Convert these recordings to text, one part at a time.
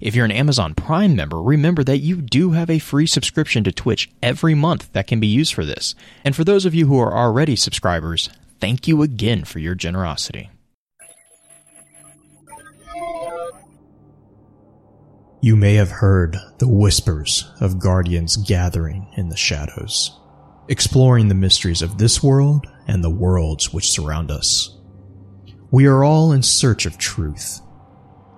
If you're an Amazon Prime member, remember that you do have a free subscription to Twitch every month that can be used for this. And for those of you who are already subscribers, thank you again for your generosity. You may have heard the whispers of guardians gathering in the shadows, exploring the mysteries of this world and the worlds which surround us. We are all in search of truth.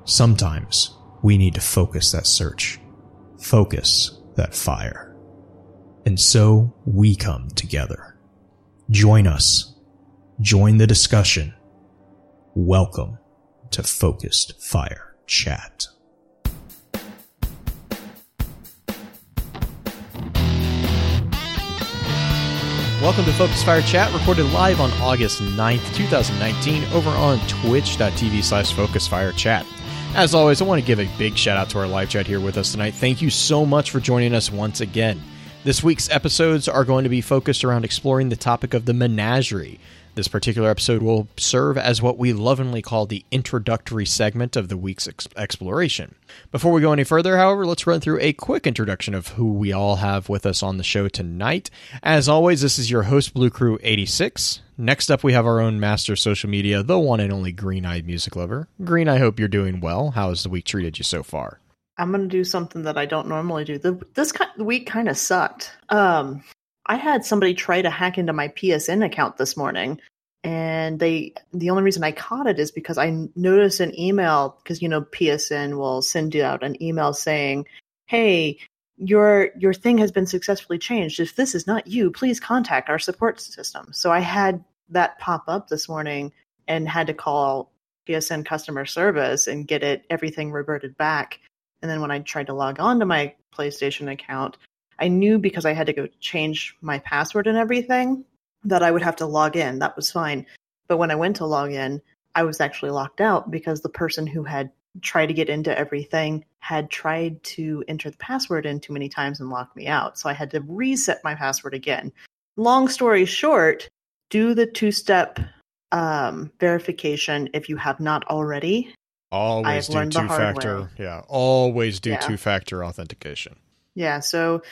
Sometimes we need to focus that search, focus that fire. And so we come together. Join us. Join the discussion. Welcome to Focused Fire Chat. Welcome to Focus Fire Chat, recorded live on August 9th, 2019, over on twitch.tv slash Focus Fire Chat. As always, I want to give a big shout out to our live chat here with us tonight. Thank you so much for joining us once again. This week's episodes are going to be focused around exploring the topic of the menagerie. This particular episode will serve as what we lovingly call the introductory segment of the week's ex- exploration. Before we go any further, however, let's run through a quick introduction of who we all have with us on the show tonight. As always, this is your host, Blue Crew 86. Next up, we have our own master social media, the one and only Green Eyed Music Lover. Green, I hope you're doing well. How has the week treated you so far? I'm gonna do something that I don't normally do. The, this kind, week kind of sucked. Um, I had somebody try to hack into my PSN account this morning, and they the only reason I caught it is because I noticed an email because you know PSN will send you out an email saying, "Hey, your your thing has been successfully changed. If this is not you, please contact our support system." So I had that pop up this morning and had to call PSN customer service and get it everything reverted back. And then when I tried to log on to my PlayStation account, I knew because I had to go change my password and everything that I would have to log in. That was fine. But when I went to log in, I was actually locked out because the person who had tried to get into everything had tried to enter the password in too many times and locked me out. So I had to reset my password again. Long story short, do the two step um, verification if you have not already. Always do two factor. way. Yeah, always do Yeah. two factor authentication. Yeah, so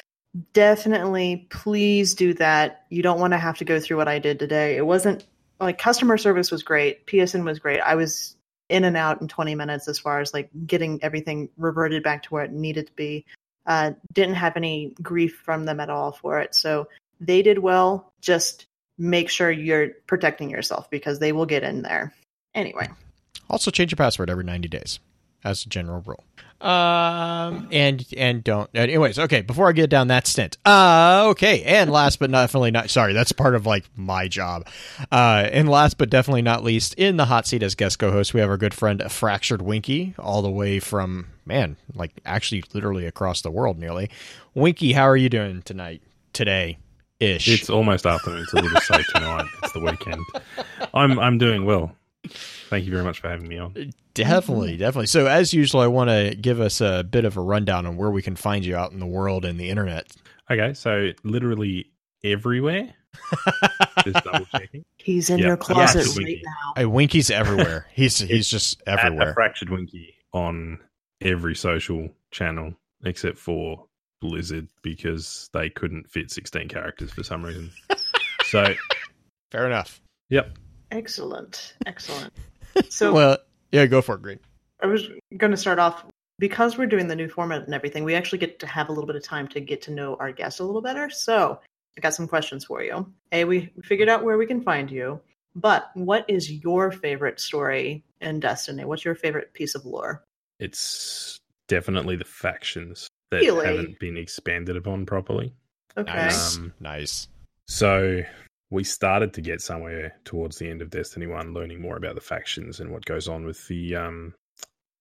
definitely please do that. You don't want to have to go through what I did today. It wasn't like customer service was great, PSN was great. I was in and out in 20 minutes as far as like getting everything reverted back to where it needed to be. Uh, didn't have any grief from them at all for it. So they did well. Just make sure you're protecting yourself because they will get in there. Anyway, Also, change your password every 90 days, as a general rule. Um, and and don't. Anyways, okay. Before I get down that stint, uh, okay. And last but definitely not, sorry, that's part of like my job. Uh, and last but definitely not least, in the hot seat as guest co-host, we have our good friend Fractured Winky, all the way from man, like actually literally across the world, nearly. Winky, how are you doing tonight? Today, ish. It's almost afternoon. It's a little late tonight. It's the weekend. I'm I'm doing well. Thank you very much for having me on. Uh, definitely, mm-hmm. definitely. So, as usual, I want to give us a bit of a rundown on where we can find you out in the world and the internet. Okay, so literally everywhere. Just double checking. he's in Yeah, your closet actually right winking. now. Hey, Winky's everywhere. He's he's just At a everywhere. fractured winky on every social channel except for Blizzard because they couldn't fit 16 characters for some reason. so, Fair enough. yep. Excellent. Excellent. So well, yeah, go for it, Green. I was going to start off because we're doing the new format and everything. We actually get to have a little bit of time to get to know our guests a little better. So I got some questions for you. A, we figured out where we can find you, but what is your favorite story in Destiny? What's your favorite piece of lore? It's definitely the factions that Really? haven't been expanded upon properly. Okay. Nice, Um, nice. So we started to get somewhere towards the end of Destiny One, learning more about the factions and what goes on with the um,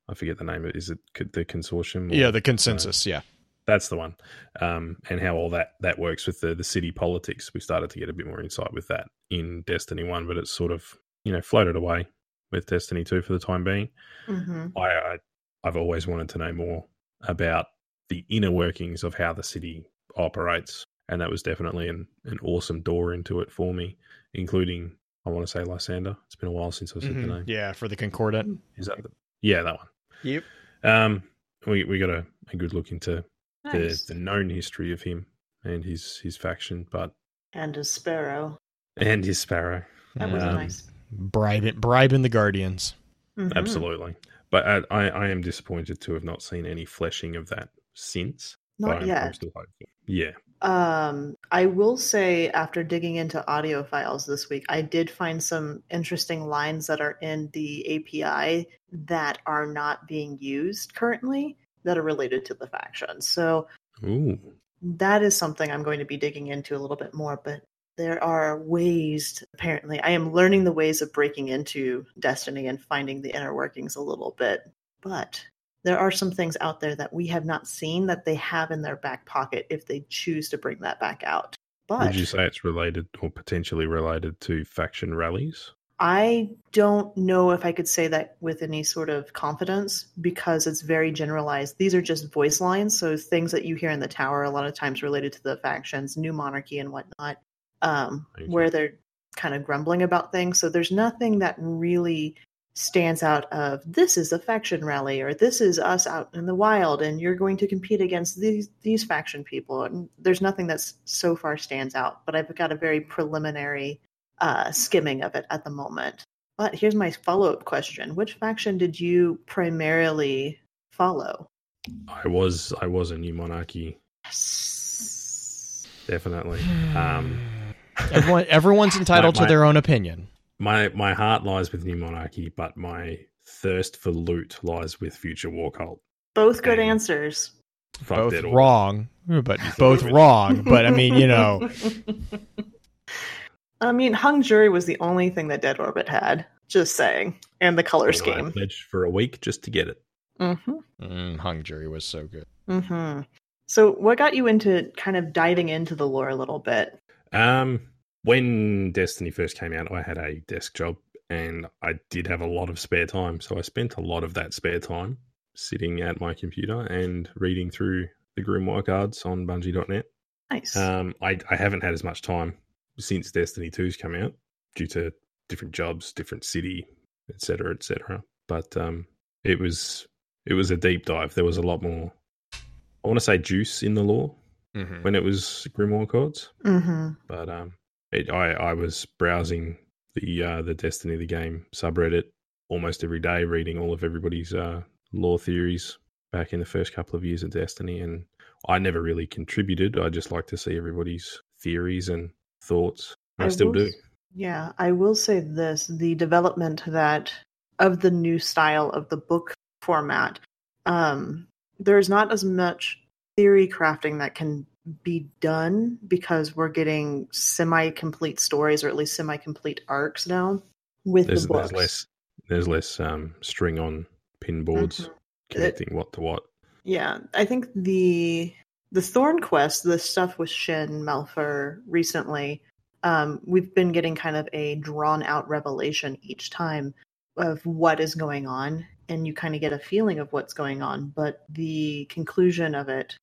I forget the name. of it. Is it the consortium? or- Yeah, the consensus. Yeah, that's the one. Um, and how all that that works with the the city politics. We started to get a bit more insight with that in Destiny One, but it's sort of you know floated away with Destiny Two for the time being. hmm I, I I've always wanted to know more about the inner workings of how the city operates, and that was definitely an an awesome door into it for me, including. I want to say Lysander. It's been a while since I said the Mhm. name. Yeah, for the Concordant. Is that the, yeah, that one. Yep. Um, we we got a, a good look into Nice. the, the known history of him and his his faction, but And his sparrow. and his sparrow. That was Um, nice. Bribing, bribing the Guardians. Mhm. Absolutely, but I, I I am disappointed to have not seen any fleshing of that since. but Not I'm, I'm yet. still hopeful. Yeah, Um, I will say, after digging into audio files this week, I did find some interesting lines that are in the API that are not being used currently that are related to the faction. So ooh, that is something I'm going to be digging into a little bit more. But there are ways, apparently, I am learning the ways of breaking into Destiny and finding the inner workings a little bit. But there are some things out there that we have not seen that they have in their back pocket if they choose to bring that back out. But would you say it's related or potentially related to faction rallies? I don't know if I could say that with any sort of confidence because it's very generalized. These are just voice lines, so things that you hear in the tower a lot of times related to the factions, new monarchy and whatnot, um, where they're kind of grumbling about things. So there's nothing that really stands out of this is a faction rally or this is us out in the wild and you're going to compete against these these faction people and there's nothing that's so far stands out but i've got a very preliminary uh, skimming of it at the moment. But here's my follow up question: Which faction did you primarily follow? I was I was a new monarchy, definitely. Um, Everyone, everyone's entitled My- to their own opinion. My my heart lies with new monarchy, but my thirst for loot lies with future war cult. Both good And- answers. Both wrong, but both wrong. But I mean, you know, I mean, hung jury was the only thing that Dead Orbit had. Just saying, and the color I scheme. pledged for a week just to get it. Mm-hmm. mm, hung jury was so good. Mm-hmm. So, what got you into kind of diving into the lore a little bit? Um, when Destiny first came out, I had a desk job and I did have a lot of spare time. So I spent a lot of that spare time sitting at my computer and reading through the Grimoire cards on Bungie.net. Nice. Um, I, I haven't had as much time since Destiny 2's come out due to different jobs, different city, etc., etc. But um, it was it was a deep dive. There was a lot more. I want to say juice in the lore Mhm. when it was Grimoire cards mm-hmm. but um, it, I I was browsing the uh, the Destiny the game subreddit almost every day, reading all of everybody's uh, lore theories back in the first couple of years of Destiny, and I never really contributed. I just like to see everybody's theories and thoughts. I, I still will do. Yeah, I will say this: the development that of the new style of the book format, um, there's not as much theory crafting that can be done because we're getting semi-complete stories or at least semi-complete arcs now with There's, the books. there's less there's less um, string on pin boards Mhm. connecting what to what. Yeah, I think the the Thorn Quest, the stuff with Shin Malphur recently, um, we've been getting kind of a drawn out revelation each time of what is going on, and you kind of get a feeling of what's going on. But the conclusion of it,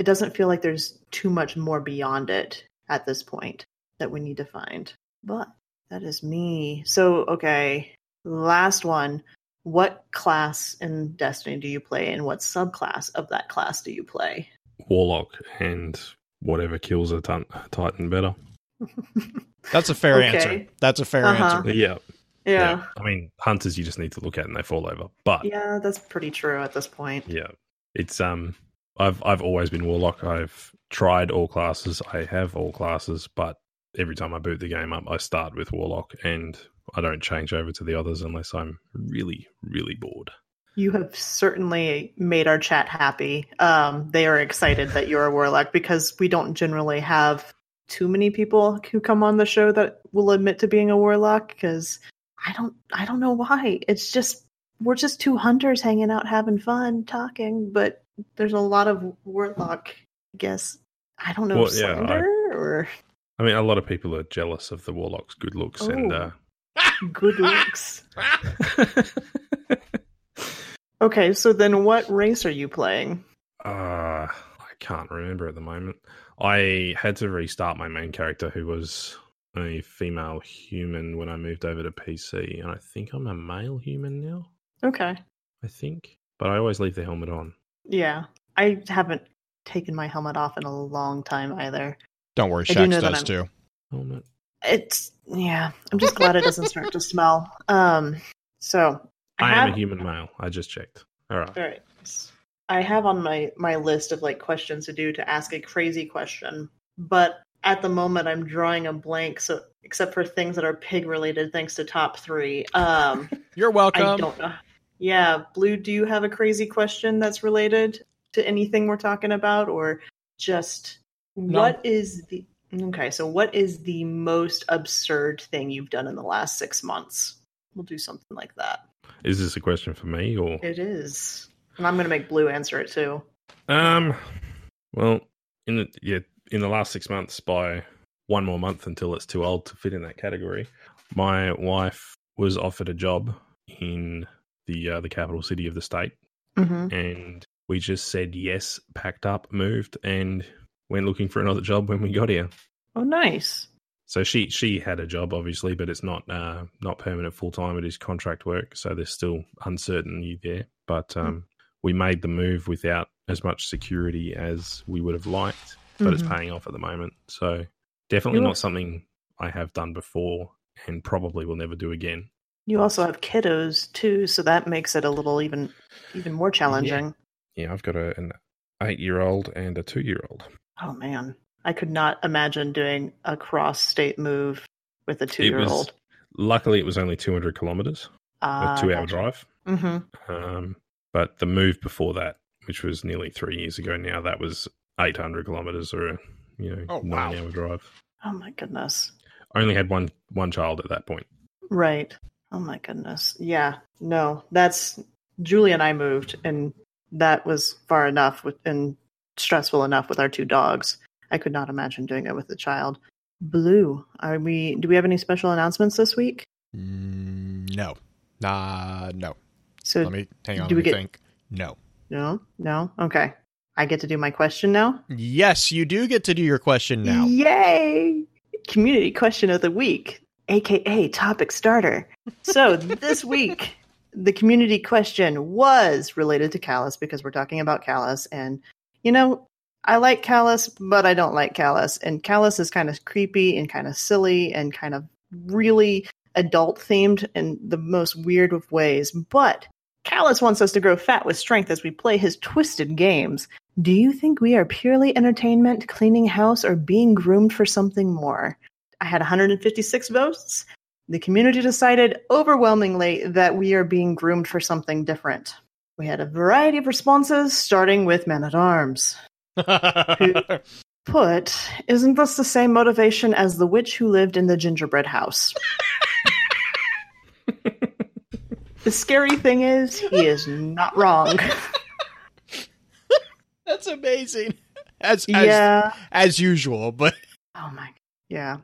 it doesn't feel like there's too much more beyond it at this point that we need to find. But that is me. So okay, last one. What class in Destiny do you play, and what subclass of that class do you play? Warlock and whatever kills a Titan better. That's a fair Okay. answer. That's a fair Uh-huh. answer. Yeah, yeah, I mean, hunters you just need to look at and they fall over. But yeah, that's pretty true at this point. yeah, it's um, I've I've always been warlock. I've tried all classes. I have all classes, but every time I boot the game up, I start with warlock, and I don't change over to the others unless I'm really really bored. You have certainly made our chat happy. Um, they are excited that you're a warlock because we don't generally have too many people who come on the show that will admit to being a warlock. Because I don't, I don't know why. It's just we're just two hunters hanging out, having fun, talking. But there's a lot of warlock. I guess I don't know Well, yeah, I- slander or I mean, a lot of people are jealous of the warlock's good looks, and Oh. uh, good looks. Okay, so then what race are you playing? Uh, I can't remember at the moment. I had to restart my main character, who was a female human when I moved over to PC, and I think I'm a male human now. Okay. I think, but I always leave the helmet on. Yeah. I haven't taken my helmet off in a long time either. Don't worry, I do Shaxx know does too. Helmet. It's yeah. I'm just glad it doesn't start to smell. Um so I, have, am a human male. I just checked. All right. All right. I have on my my list of like questions to do to ask a crazy question, but at the moment I'm drawing a blank. So except for things that are pig related, thanks to top three. Um, You're welcome. I don't know. Yeah, Blue, do you have a crazy question that's related to anything we're talking about, or just No. what is the okay? So what is the most absurd thing you've done in the last six months? We'll do something like that. Is this a question for me or? It is. And I'm going to make Blue answer it too. Um, well, in the yeah, in the last six months, by one more month until it's too old to fit in that category, my wife was offered a job in the uh, the capital city of the state, Mm-hmm. and we just said yes, packed up, moved, and went looking for another job when we got here. Oh, nice. So she she had a job obviously, but it's not uh, not permanent full time. It is contract work, so there's still uncertainty there. But um, we made the move without as much security as we would have liked, but it's Mhm. paying off at the moment. So definitely not something I have done before, and probably will never do again. You also have kiddos too, so that makes it a little even even more challenging. Yeah, yeah I've got a, an eight year old and a two year old. Oh man, I could not imagine doing a cross state move with a two year old. luckily it was only 200 kilometers, a two hour drive. Mm-hmm. Um, but the move before that, which was nearly three years ago now, that was 800 kilometers or a you know Oh, wow. nine hour drive. Oh my goodness. I only had one one child at that point. Right. Oh my goodness. Yeah. No, that's Julie and I moved, and that was far enough with, and stressful enough with our two dogs. I could not imagine doing it with a child. Blue, are we? Do we have any special announcements this week? Mm, no. Nah, no. So Let me hang on. do we get- think. No. no, no. Okay, I get to do my question now. Yes, you do get to do your question now. Yay! Community question of the week, aka topic starter. So this week, the community question was related to Callus because we're talking about Callus, and you know, I like Callus, but I don't like Callus, and Callus is kind of creepy and kind of silly and kind of really adult themed in the most weird of ways. But Callus wants us to grow fat with strength as we play his twisted games. Do you think we are purely entertainment, cleaning house, or being groomed for something more? I had 156 votes. The community decided overwhelmingly that we are being groomed for something different. We had a variety of responses, starting with Men at Arms. Put, isn't this the same motivation as the witch who lived in the gingerbread house? the scary thing is, he is not wrong. That's amazing. As, as yeah. as usual, but Oh my, yeah.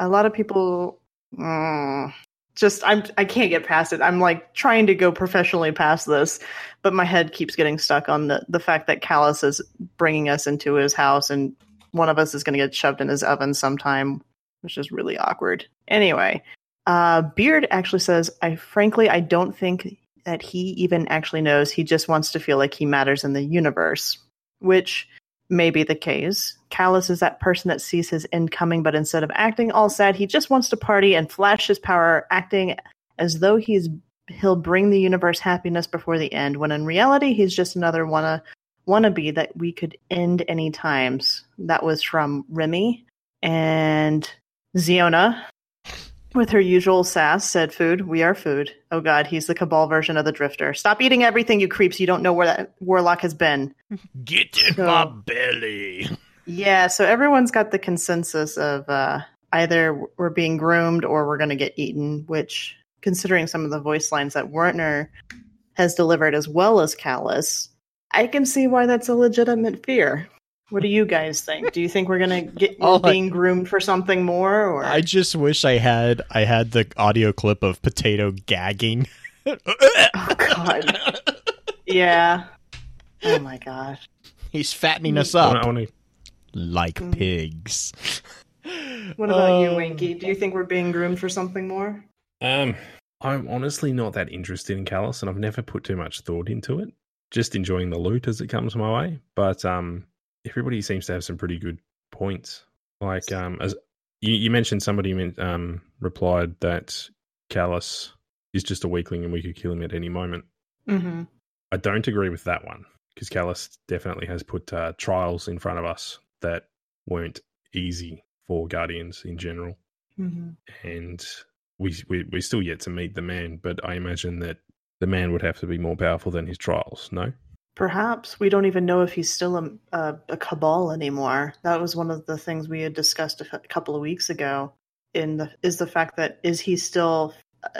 A lot of people mm, just I'm I can't get past it. I'm like trying to go professionally past this, but my head keeps getting stuck on the the fact that Callus is bringing us into his house, and one of us is going to get shoved in his oven sometime, which is really awkward. Anyway, uh, Beard actually says, "I frankly I don't think that he even actually knows. He just wants to feel like he matters in the universe." Which may be the case. Callus is that person that sees his end coming, but instead of acting all sad, he just wants to party and flash his power, acting as though he's he'll bring the universe happiness before the end. When in reality, he's just another wanna wannabe that we could end any times. That was from Remy and Ziona. With her usual sass, said food, we are food. Oh god, he's the cabal version of the drifter. Stop eating everything, you creeps. You don't know where that warlock has been. get in So- my belly. Yeah, so everyone's got the consensus of uh, either we're being groomed or we're going to get eaten, which, considering some of the voice lines that Werner has delivered as well as Callus, I can see why that's a legitimate fear. What do you guys think? Do you think we're gonna get Oh, I- being groomed for something more? Or I just wish I had I had the audio clip of potato gagging. oh god, yeah. Oh my gosh. He's fattening us up I wanna- like Mm. pigs. What about you, Um, Winky? Do you think we're being groomed for something more? Um, I'm honestly not that interested in Callus, and I've never put too much thought into it. Just enjoying the loot as it comes my way. But um, everybody seems to have some pretty good points. Like um, as you, you mentioned, somebody um replied that Callus is just a weakling and we could kill him at any moment. Mm-hmm. I don't agree with that one because Callus definitely has put uh, trials in front of us that weren't easy for Guardians in general Mm-hmm. and we, we we're still yet to meet the man, but I imagine that the man would have to be more powerful than his trials. No, Perhaps we don't even know if he's still a, a, a cabal anymore. That was one of the things we had discussed a f- couple of weeks ago. In the is the fact that is he still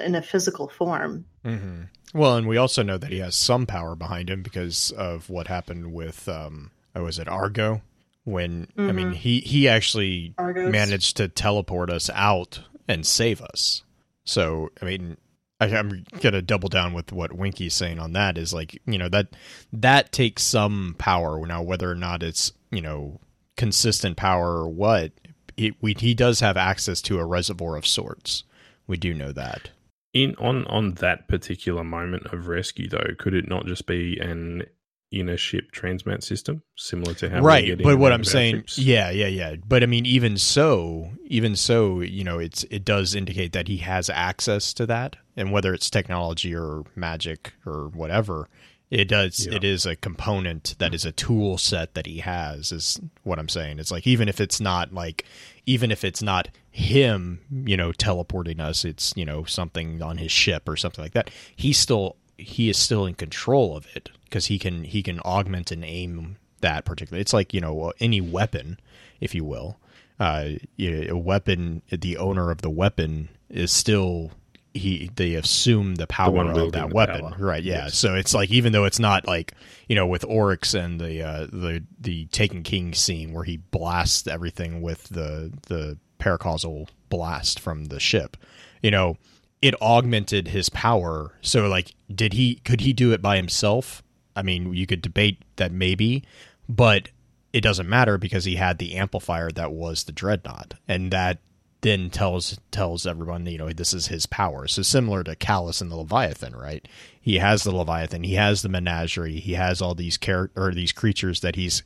in a physical form? Mm-hmm. Well, and we also know that he has some power behind him because of what happened with um, oh, was it Argo? When I mean Mhm. he he actually Argos. managed to teleport us out and save us. So I mean, I, I'm gonna double down with what Winky's saying on that. Is like you know that that takes some power now, whether or not it's you know consistent power or what. It, we, he does have access to a reservoir of sorts. We do know that. in on on that particular moment of rescue, though, could it not just be an inner ship transmat system similar to how we right but what i'm saying yeah yeah yeah. But i mean even so even so you know it's it does indicate that he has access to that and whether it's technology or magic or whatever it does Yeah. it is a component that is a tool set that he has is what i'm saying. It's like even if it's not like even if it's not him you know teleporting us it's you know something on his ship or something like that he's still he is still in control of it because he can he can augment and aim that particular it's like you know any weapon if you will uh a weapon the owner of the weapon is still he they assume the power one of that weapon power. right yeah Yes. so it's like even though it's not like you know with oryx and the uh the the taken king scene where he blasts everything with the the paracausal blast from the ship you know it augmented his power. So like did he could he do it by himself? I mean you could debate that maybe but it doesn't matter because he had the amplifier that was the dreadnought. And that then tells tells everyone you know this is his power. So similar to callus and the leviathan right? He has the leviathan. He has the menagerie. He has all these char- or these creatures that he's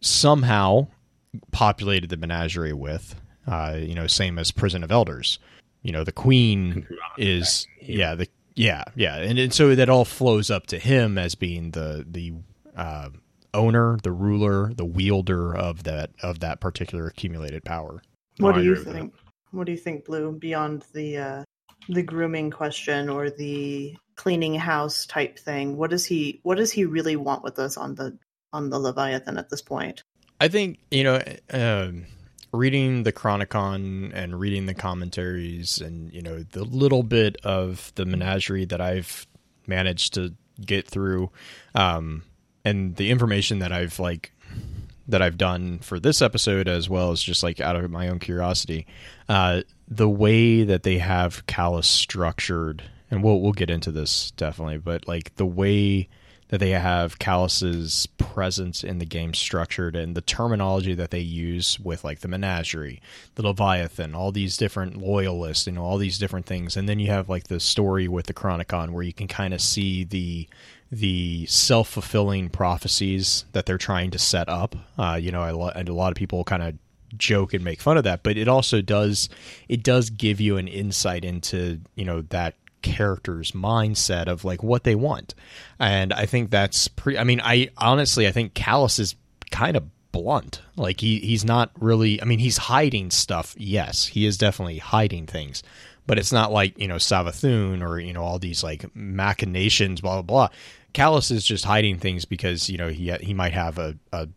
somehow populated the menagerie with uh, you know same as prison of elders you know the queen is back yeah the yeah yeah and, and so that all flows up to him as being the the uh, owner the ruler the wielder of that of that particular accumulated power What do you agree with think? What do you think, Blue? Beyond the uh, the grooming question or the cleaning house type thing, what does he what does he really want with us on the on the Leviathan at this point? I think you know, um, reading the Chronicon and reading the commentaries, and you know, the little bit of the menagerie that I've managed to get through, um, and the information that I've like that I've done for this episode, as well as just like out of my own curiosity, uh, the way that they have Callus structured, and we'll we'll get into this definitely, but like the way that they have Callus's presence in the game structured and the terminology that they use with like the menagerie, the Leviathan, all these different loyalists, you know, all these different things. And then you have like the story with the Chronicon where you can kind of see the the self fulfilling prophecies that they're trying to set up. Uh, you know, I lo- and a lot of people kind of joke and make fun of that, but it also does it does give you an insight into you know that character's mindset of like what they want, and I think that's pretty. I mean, I honestly I think Callus is kind of blunt. Like he he's not really. I mean, he's hiding stuff. Yes, he is definitely hiding things. But it's not like you know Savathun or you know all these like machinations, blah blah blah. Callus is just hiding things because you know he he might have a, a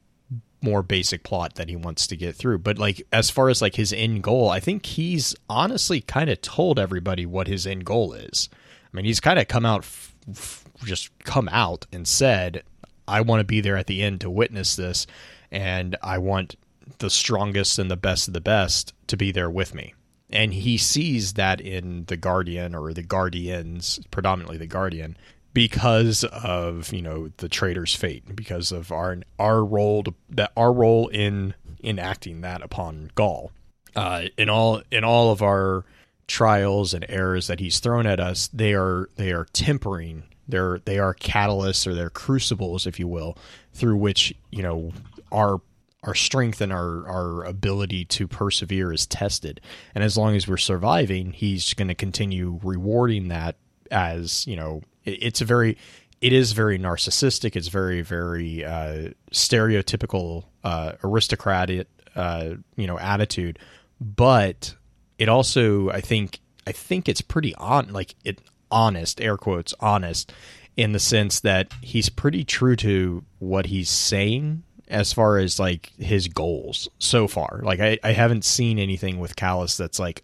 more basic plot that he wants to get through. But like as far as like his end goal, I think he's honestly kind of told everybody what his end goal is. I mean, he's kind of come out f- f- just come out and said, "I want to be there at the end to witness this, and I want the strongest and the best of the best to be there with me." And he sees that in the Guardian or the Guardians, predominantly the Guardian, because of you know the traitor's fate, because of our our role to, that our role in enacting that upon Ghaul. Uh, in all in all of our trials and errors that he's thrown at us, they are they are tempering. They're they are catalysts or they're crucibles, if you will, through which you know our our strength and our our ability to persevere is tested. And as long as we're surviving, he's going to continue rewarding that as you know. It, it's a very it is very narcissistic. It's very very uh, stereotypical uh, aristocratic uh, you know attitude, but it also I think I think it's pretty on like it honest air quotes honest in the sense that he's pretty true to what he's saying as far as like his goals so far. Like I, I haven't seen anything with Callus that's like,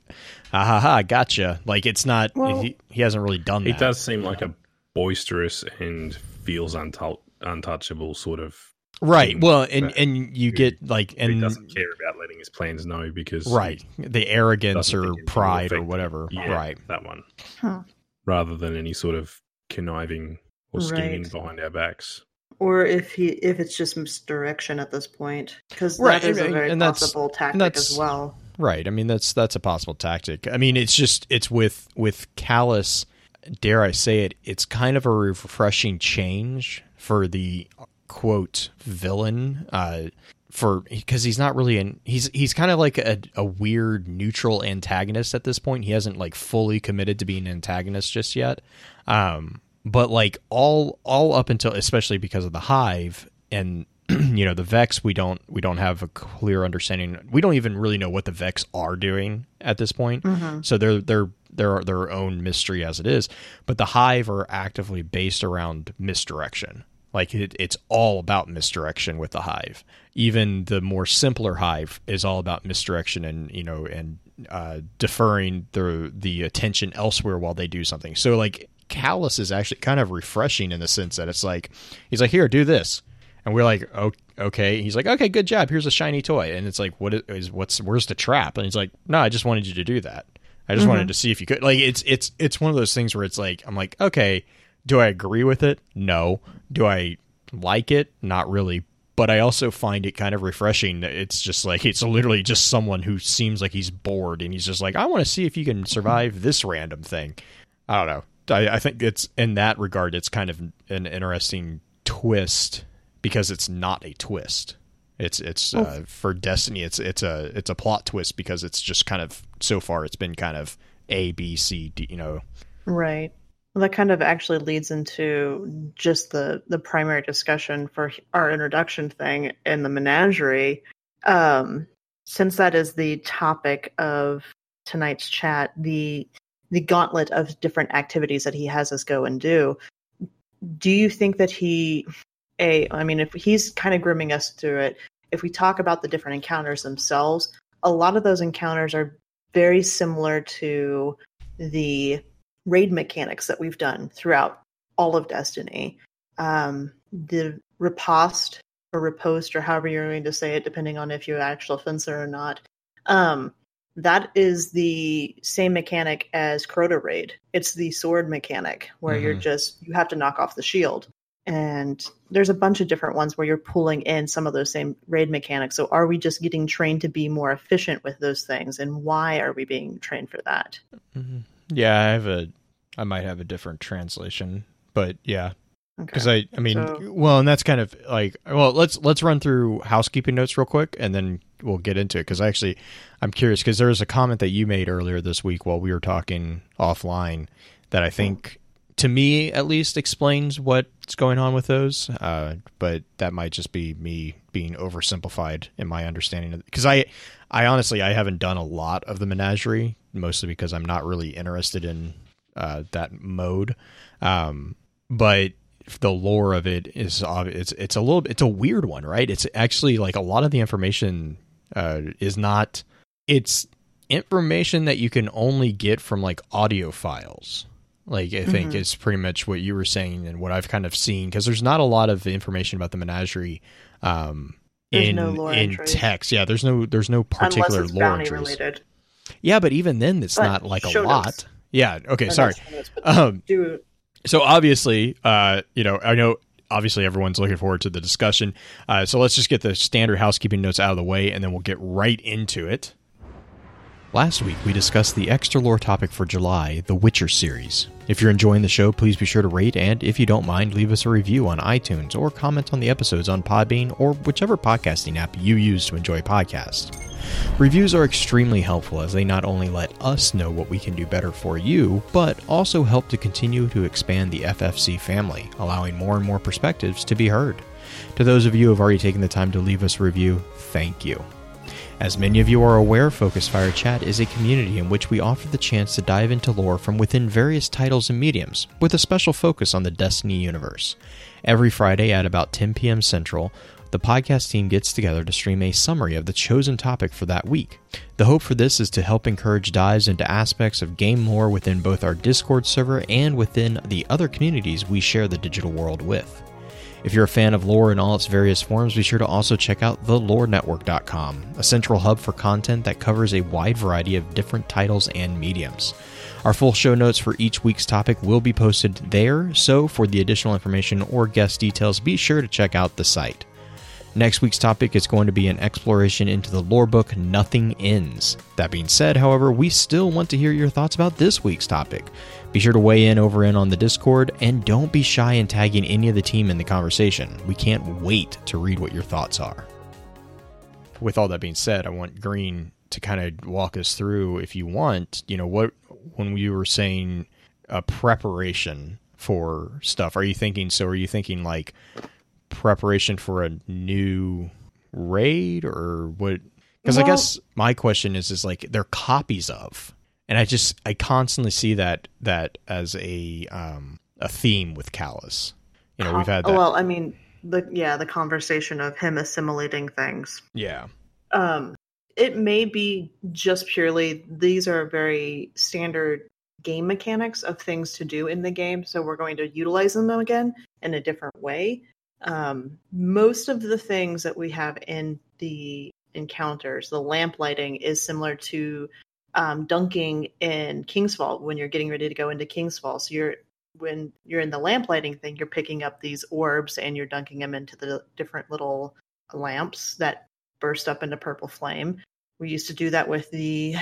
ah ha ha, gotcha. Like it's not. Well, he, he hasn't really done that. He does seem like a boisterous and feels untou- untouchable sort of right. Well, and and you who- get like and he and doesn't care about letting his plans know because right the arrogance or think it will pride or whatever. Yeah, Right. that one. Huh. Rather than any sort of conniving or scheming Right. behind our backs. Or if he if it's just misdirection at this point, because Right, that is a and- very and possible tactic that's- as well. Right. I mean that's that's a possible tactic. I mean it's just it's with with Callus, dare I say it, it's kind of a refreshing change for the quote villain uh for because he's not really an he's he's kind of like a, a weird neutral antagonist at this point. He hasn't like fully committed to being an antagonist just yet. Um but like all all up until especially because of the hive and you know the vex we don't we don't have a clear understanding we don't even really know what the vex are doing at this point so they're they're they're their own mystery as it is but the hive are actively based around misdirection like it, it's all about misdirection with the hive even the more simpler hive is all about misdirection and you know and uh, deferring the the attention elsewhere while they do something so like callus is actually kind of refreshing in the sense that it's like he's like here do this and we're like, oh, okay. He's like, okay, good job. Here's a shiny toy. And it's like, what is what's where's the trap? And he's like, no, I just wanted you to do that. I just wanted to see if you could. Like, it's it's it's one of those things where it's like, I'm like, okay, do I agree with it? No. Do I like it? Not really. But I also find it kind of refreshing. that It's just like it's literally just someone who seems like he's bored and he's just like, I want to see if you can survive this random thing. I don't know. I, I think it's in that regard, it's kind of an interesting twist because it's not a twist. It's it's uh, for Destiny. It's it's a it's a plot twist because it's just kind of so far it's been kind of A B C D. You know, Right. Well, that kind of actually leads into just the the primary discussion for our introduction thing in the menagerie. Um, since that is the topic of tonight's chat, the the gauntlet of different activities that he has us go and do. Do you think that he, a, I mean, if he's kind of grooming us through it, if we talk about the different encounters themselves, a lot of those encounters are very similar to the raid mechanics that we've done throughout all of Destiny. Um, the riposte or riposte, or however you're going to say it, depending on if you're an actual fencer or not. Um, that is the same mechanic as Crota Raid. It's the sword mechanic where you're Mhm. just you have to knock off the shield. And there's a bunch of different ones where you're pulling in some of those same raid mechanics. So are we just getting trained to be more efficient with those things? And why are we being trained for that? mm-hmm. yeah, I have a I might have a different translation, but yeah, Okay. because I I mean, So- well, and that's kind of like well, let's let's run through housekeeping notes real quick, and then we'll get into it because i actually I'm curious because there was a comment that you made earlier this week while we were talking offline that I think to me at least explains what's going on with those. Uh, but that might just be me being oversimplified in my understanding because I, I honestly I haven't done a lot of the menagerie mostly because I'm not really interested in uh, that mode. Um, but the lore of it is it's it's a little it's a weird one, right? It's actually like a lot of the information uh, is not it's information that you can only get from like audio files Like I think Mhm. is pretty much what you were saying and what I've kind of seen because there's not a lot of information about the menagerie um, in no in entries. text. Yeah, there's no there's no particular it's lore entries. related. Yeah, but even then, it's But not like a lot. notes. Yeah. Okay. Sorry. notes, Um, do so obviously, uh, you know, I know obviously everyone's looking forward to the discussion. Uh, so let's just get the standard housekeeping notes out of the way, and then we'll get right into it. Last week, we discussed the extra lore topic for July, the Witcher series. If you're enjoying the show, please be sure to rate and, if you don't mind, leave us a review on iTunes or comment on the episodes on Podbean or whichever podcasting app you use to enjoy podcasts. Reviews are extremely helpful as they not only let us know what we can do better for you, but also help to continue to expand the FFC family, allowing more and more perspectives to be heard. To those of you who have already taken the time to leave us a review, thank you. As many of you are aware, Focus Fire Chat is a community in which we offer the chance to dive into lore from within various titles and mediums, with a special focus on the Destiny universe. Every Friday at about 10 p.m. Central, the podcast team gets together to stream a summary of the chosen topic for that week. The hope for this is to help encourage dives into aspects of game lore within both our Discord server and within the other communities we share the digital world with. If you're a fan of lore in all its various forms, be sure to also check out thelorenetwork.com, a central hub for content that covers a wide variety of different titles and mediums. Our full show notes for each week's topic will be posted there, so for the additional information or guest details, be sure to check out the site. Next week's topic is going to be an exploration into the lore book Nothing Ends. That being said, however, we still want to hear your thoughts about this week's topic. Be sure to weigh in over in on the Discord and don't be shy in tagging any of the team in the conversation. We can't wait to read what your thoughts are. With all that being said, I want Green to kind of walk us through, if you want, you know, what when we were saying a preparation for stuff, are you thinking so? Are you thinking like preparation for a new raid or what? Because I guess my question is, is like they're copies of, and I just I constantly see that that as a um a theme with Callus. You know, we've had that. Oh, well, I mean, the yeah, the conversation of him assimilating things. yeah, Um, it may be just purely these are very standard game mechanics of things to do in the game, so we're going to utilize them again in a different way. Um, most of the things that we have in the encounters, the lamp lighting is similar to um, dunking in Kingsfall when you're getting ready to go into Kingsfall. So you're when you're in the lamp lighting thing, you're picking up these orbs and you're dunking them into the different little lamps that burst up into purple flame. We used to do that with the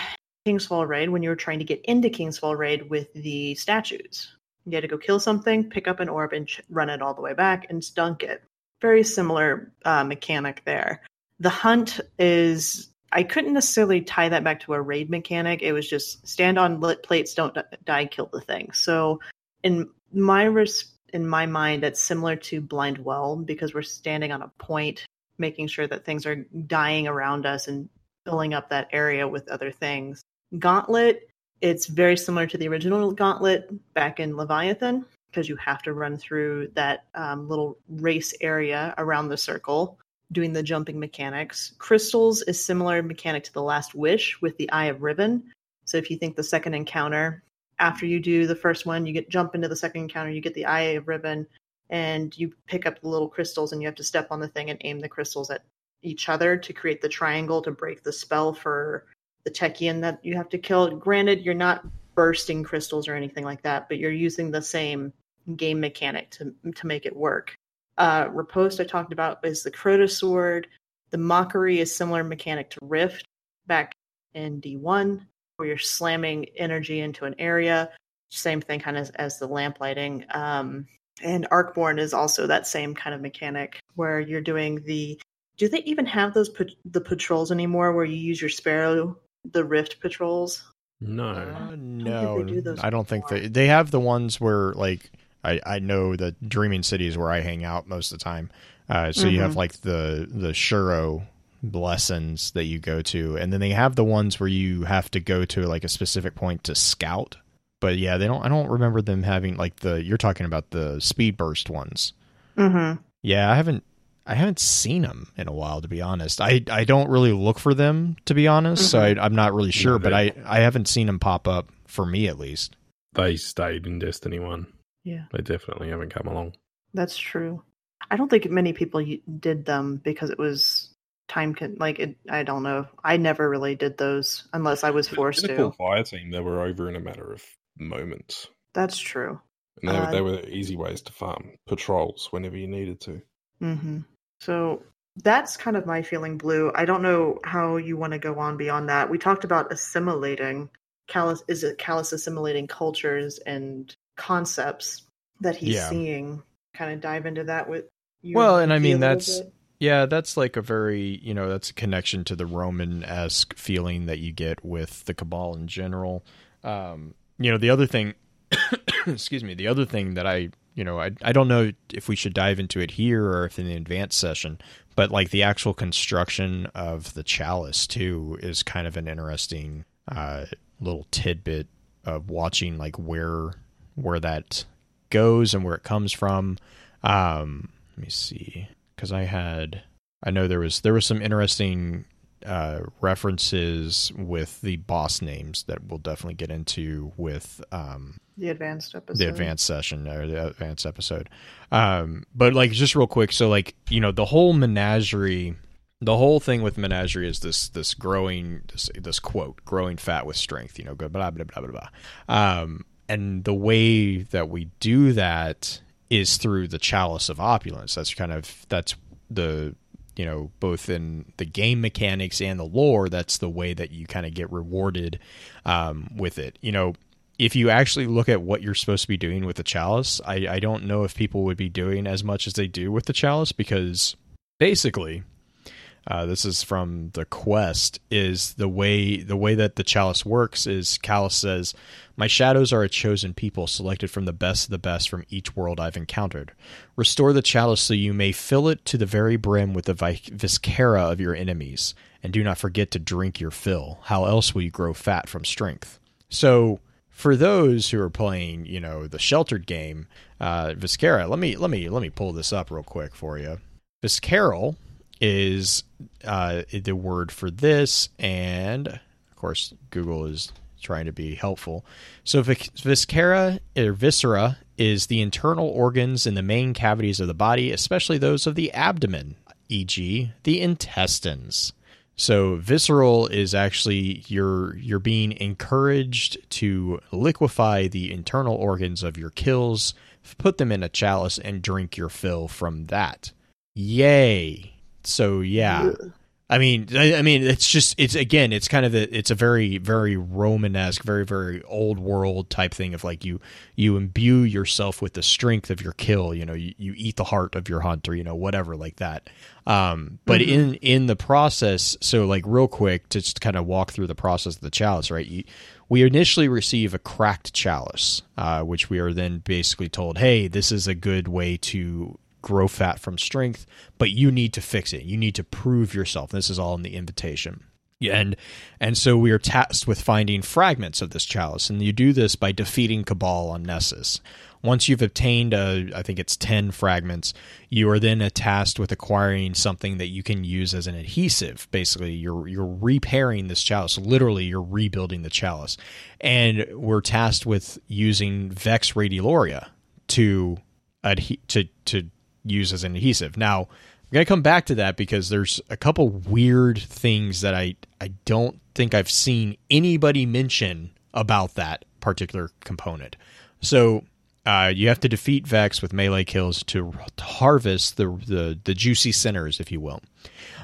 Kingsfall raid when you were trying to get into Kingsfall raid with the statues. You had to go kill something, pick up an orb, and ch- run it all the way back and dunk it. Very similar uh, mechanic there. The hunt is. I couldn't necessarily tie that back to a raid mechanic. It was just stand on lit plates, don't die, kill the thing. So, in my res- in my mind, that's similar to Blind Well because we're standing on a point, making sure that things are dying around us and filling up that area with other things. Gauntlet, it's very similar to the original Gauntlet back in Leviathan because you have to run through that um, little race area around the circle doing the jumping mechanics. Crystals is similar mechanic to the Last Wish with the Eye of Riven. So if you think the second encounter, after you do the first one, you get jump into the second encounter, you get the Eye of Riven, and you pick up the little crystals and you have to step on the thing and aim the crystals at each other to create the triangle to break the spell for the Techeun that you have to kill. Granted, you're not bursting crystals or anything like that, but you're using the same game mechanic to to make it work. Uh, Riposte I talked about is the Crota sword. The Mockery is similar mechanic to Rift back in D1, where you're slamming energy into an area. Same thing kind of as, as the lamp lighting. Um, and Arcborn is also that same kind of mechanic where you're doing the. Do they even have those pat- the patrols anymore where you use your Sparrow, the Rift patrols? No. Uh, think no, they do those I don't think they they have the ones where like I I know the Dreaming City is where I hang out most of the time. Uh, so you have Mhm. like the the Shuro lessons that you go to, and then they have the ones where you have to go to like a specific point to scout. But yeah, they don't. I don't remember them having like the. You're talking about the speed burst ones. Mm-hmm. Yeah, I haven't. I haven't seen them in a while, to be honest. I, I don't really look for them, to be honest. So I, I'm not really sure, No, but I, I haven't seen them pop up for me at least. they stayed in Destiny One. Yeah, They definitely haven't come along. that's true. I don't think many people did them because it was time con- like it, I don't know. I never really did those unless I was forced Pinnacle to. Fire Team, they were over in a matter of moments. That's true. And they, Uh, they were easy ways to farm patrols whenever you needed to. hmm So that's kind of my feeling, Blue. I don't know how you want to go on beyond that. We talked about assimilating. Calus is it Calus assimilating cultures and concepts that he's Yeah. seeing? Kind of dive into that with you. Well, and I mean, that's- bit? Yeah, that's like a very, you know, that's a connection to the Roman esque feeling that you get with the Cabal in general. Um, you know, the other thing, excuse me, the other thing that I, you know, I, I don't know if we should dive into it here or if in the advanced session, but like the actual construction of the chalice too is kind of an interesting uh, little tidbit of watching like where where that goes and where it comes from. Um, let me see, because I had, I know there was there was some interesting uh, references with the boss names that we'll definitely get into with um, the advanced episode. the advanced session or the advanced episode. Um, but like just real quick, so like you know the whole menagerie, the whole thing with menagerie is this this growing this this quote growing fat with strength. You know, blah blah blah blah blah. Um, and the way that we do that is through the chalice of opulence. That's kind of that's the you know both in the game mechanics and the lore. That's the way that you kind of get rewarded um, with it. You know, if you actually look at what you're supposed to be doing with the chalice, I, I don't know if people would be doing as much as they do with the chalice because basically, uh, this is from the quest. Is the way the way that the chalice works is Calus says, "My shadows are a chosen people, selected from the best of the best from each world I've encountered. Restore the chalice so you may fill it to the very brim with the vi- viscera of your enemies, and do not forget to drink your fill. How else will you grow fat from strength?" So for those who are playing, you know, the sheltered game, uh, Viscera. Let me let me let me pull this up real quick for you. Visceral is uh, the word for this, and of course, Google is trying to be helpful. So, vis- viscera or viscera is the internal organs in the main cavities of the body, especially those of the abdomen, e.g., the intestines. So visceral is actually you're you're being encouraged to liquefy the internal organs of your kills, put them in a chalice and drink your fill from that. Yay. So yeah. I mean, I, I mean, it's just, it's again, it's kind of a, it's a very, very Romanesque, very, very old world type thing of like you, you imbue yourself with the strength of your kill. You know, you, you eat the heart of your hunter. You know, whatever like that. Um, but Mhm. in in the process, so like real quick to just kind of walk through the process of the chalice, right? You, we initially receive a cracked chalice, uh, which we are then basically told, hey, this is a good way to grow fat from strength, but you need to fix it. You need to prove yourself. This is all in the invitation. And and so we are tasked with finding fragments of this chalice, and you do this by defeating Cabal on Nessus. Once you've obtained, uh, I think it's ten fragments, you are then tasked with acquiring something that you can use as an adhesive. Basically, you're you're repairing this chalice. Literally, you're rebuilding the chalice, and we're tasked with using Vex Radiolaria to adhe- to to use as an adhesive. Now, I'm gonna come back to that because there's a couple weird things that I I don't think I've seen anybody mention about that particular component. So uh, you have to defeat Vex with melee kills to, to harvest the, the the juicy centers, if you will.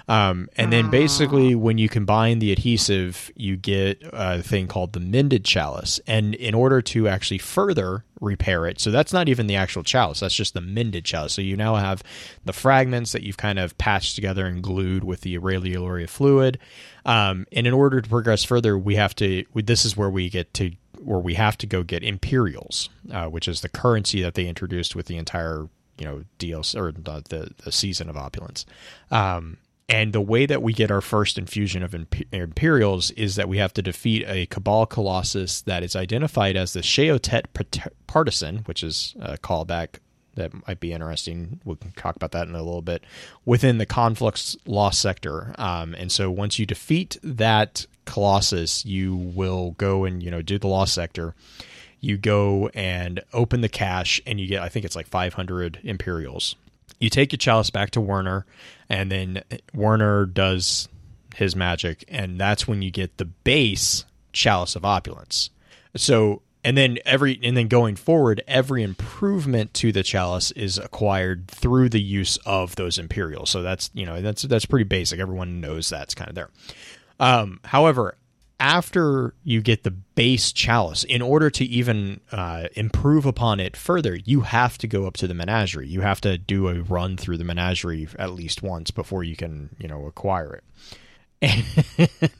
Um, and then basically, when you combine the adhesive, you get a thing called the mended chalice. And in order to actually further repair it, so that's not even the actual chalice, that's just the mended chalice. So you now have the fragments that you've kind of patched together and glued with the Aurelia fluid. Um, and in order to progress further, we have to, this is where we get to, where we have to go get Imperials, uh, which is the currency that they introduced with the entire, you know, DLC or the, the, the season of opulence. Um, and the way that we get our first infusion of Imperials is that we have to defeat a Cabal Colossus that is identified as the Sheotet Partisan, which is a callback that might be interesting. We can talk about that in a little bit within the Conflux Lost Sector. Um, and so once you defeat that Colossus, you will go and you know do the Lost Sector. you go and open the cache, and you get I think it's like 500 Imperials. You take your chalice back to Werner, and then Werner does his magic, and that's when you get the base chalice of opulence. So and then every and then going forward every improvement to the chalice is acquired through the use of those imperials. So that's you know that's that's pretty basic. Everyone knows that's kind of there. Um, however after you get the base chalice in order to even uh, improve upon it further you have to go up to the menagerie you have to do a run through the menagerie at least once before you can you know acquire it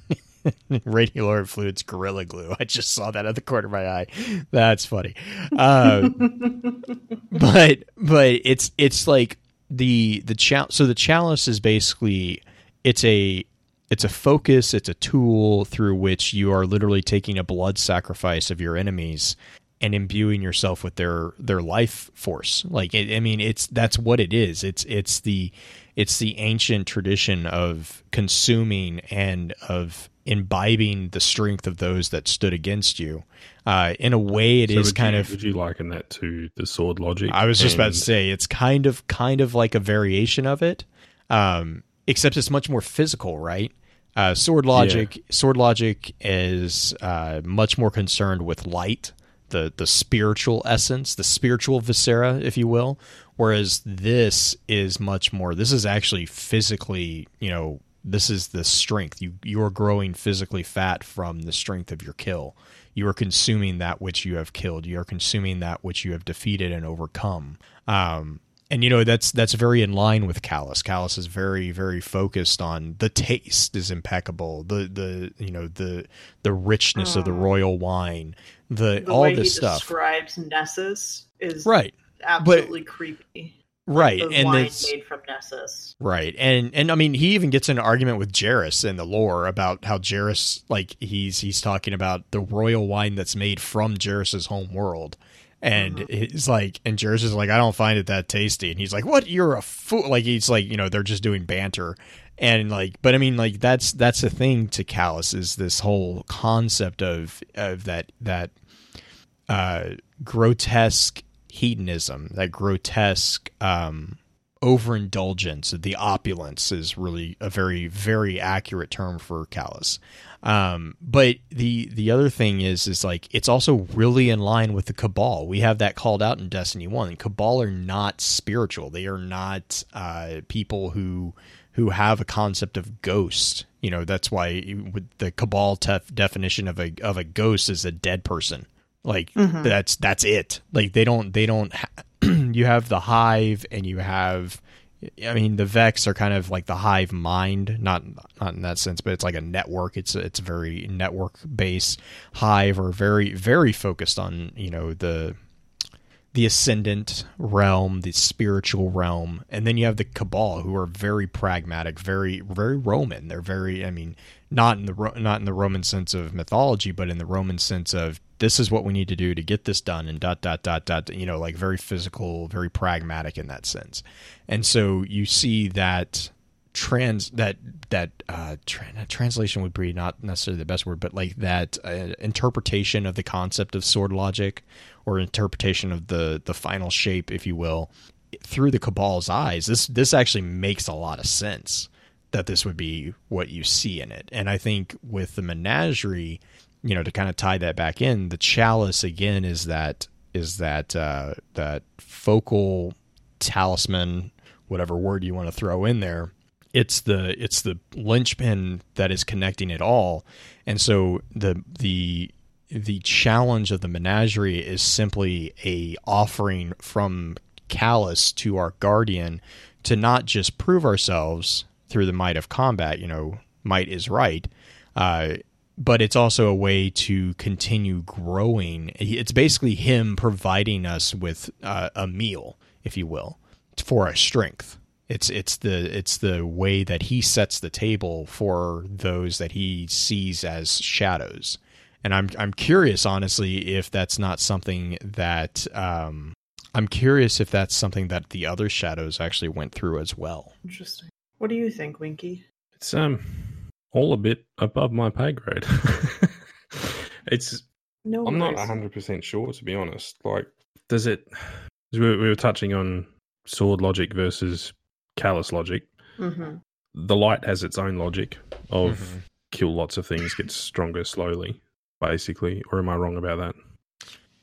Radiolord Fluid's Gorilla Glue. I just saw that at the corner of my eye. That's funny. Um, but but it's it's like the the chal- so the chalice is basically it's a it's a focus, it's a tool through which you are literally taking a blood sacrifice of your enemies and imbuing yourself with their their life force. Like it, I mean, it's that's what it is. It's it's the it's the ancient tradition of consuming and of imbibing the strength of those that stood against you. Uh, in a way, it so is kind you, of. Would you liken that to the sword logic? I was just about to say it's kind of kind of like a variation of it, um, except it's much more physical, right? Uh, sword logic, yeah. sword logic is uh, much more concerned with light, the the spiritual essence, the spiritual viscera, if you will. Whereas this is much more. This is actually physically, you know, this is the strength. You you are growing physically fat from the strength of your kill. You are consuming that which you have killed. You are consuming that which you have defeated and overcome. Um, and you know that's that's very in line with Calus. Calus is very very focused on the taste is impeccable. The the you know the the richness of the mm. royal wine. The, the all way this he stuff. Describes Nessus is right. Absolutely but, creepy right the and wine it's made from Nessus. right and and i mean he even gets an argument with Jairus in the lore about how Jairus like he's he's talking about the royal wine that's made from Jairus's home world and mm-hmm. he's like and Jairus is like i don't find it that tasty and he's like what you're a fool like he's like you know they're just doing banter and like but i mean like that's that's the thing to Calus is this whole concept of of that that uh grotesque hedonism, that grotesque um, overindulgence, the opulence is really a very, very accurate term for Calus. Um, but the the other thing is is like it's also really in line with the Cabal. We have that called out in Destiny One. Cabal are not spiritual. They are not uh, people who who have a concept of ghost. You know that's why the Cabal tef- definition of a of a ghost is a dead person. Like mm-hmm. that's that's it. Like they don't they don't. Ha- you have the hive and you have. I mean, the Vex are kind of like the hive mind, not not in that sense, but it's like a network. It's it's very network based hive, or very very focused on you know the the ascendant realm, the spiritual realm, and then you have the cabal who are very pragmatic, very very Roman. They're very, I mean, not in the not in the Roman sense of mythology, but in the Roman sense of this is what we need to do to get this done and dot dot dot dot you know like very physical very pragmatic in that sense. And so you see that trans that that uh tra- translation would be not necessarily the best word but like that uh, interpretation of the concept of sword logic or interpretation of the the final shape if you will through the cabal's eyes this this actually makes a lot of sense that this would be what you see in it. And i think with the menagerie you know to kind of tie that back in the chalice again is that is that uh, that focal talisman whatever word you want to throw in there it's the it's the linchpin that is connecting it all. And so the the the challenge of the menagerie is simply a offering from Calus to our guardian to not just prove ourselves through the might of combat you know might is right uh, but it's also a way to continue growing. It's basically him providing us with uh, a meal, if you will, for our strength. It's it's the it's the way that he sets the table for those that he sees as shadows. And I'm I'm curious, honestly, if that's not something that um, I'm curious if that's something that the other shadows actually went through as well. Interesting. What do you think, Winky? It's um all a bit above my pay grade. it's No I'm not 100 percent sure to be honest. Like, does it? We we were touching on sword logic versus callous logic. hmm The light has its own logic of Mhm. kill lots of things, get stronger slowly, basically. Or am I wrong about that?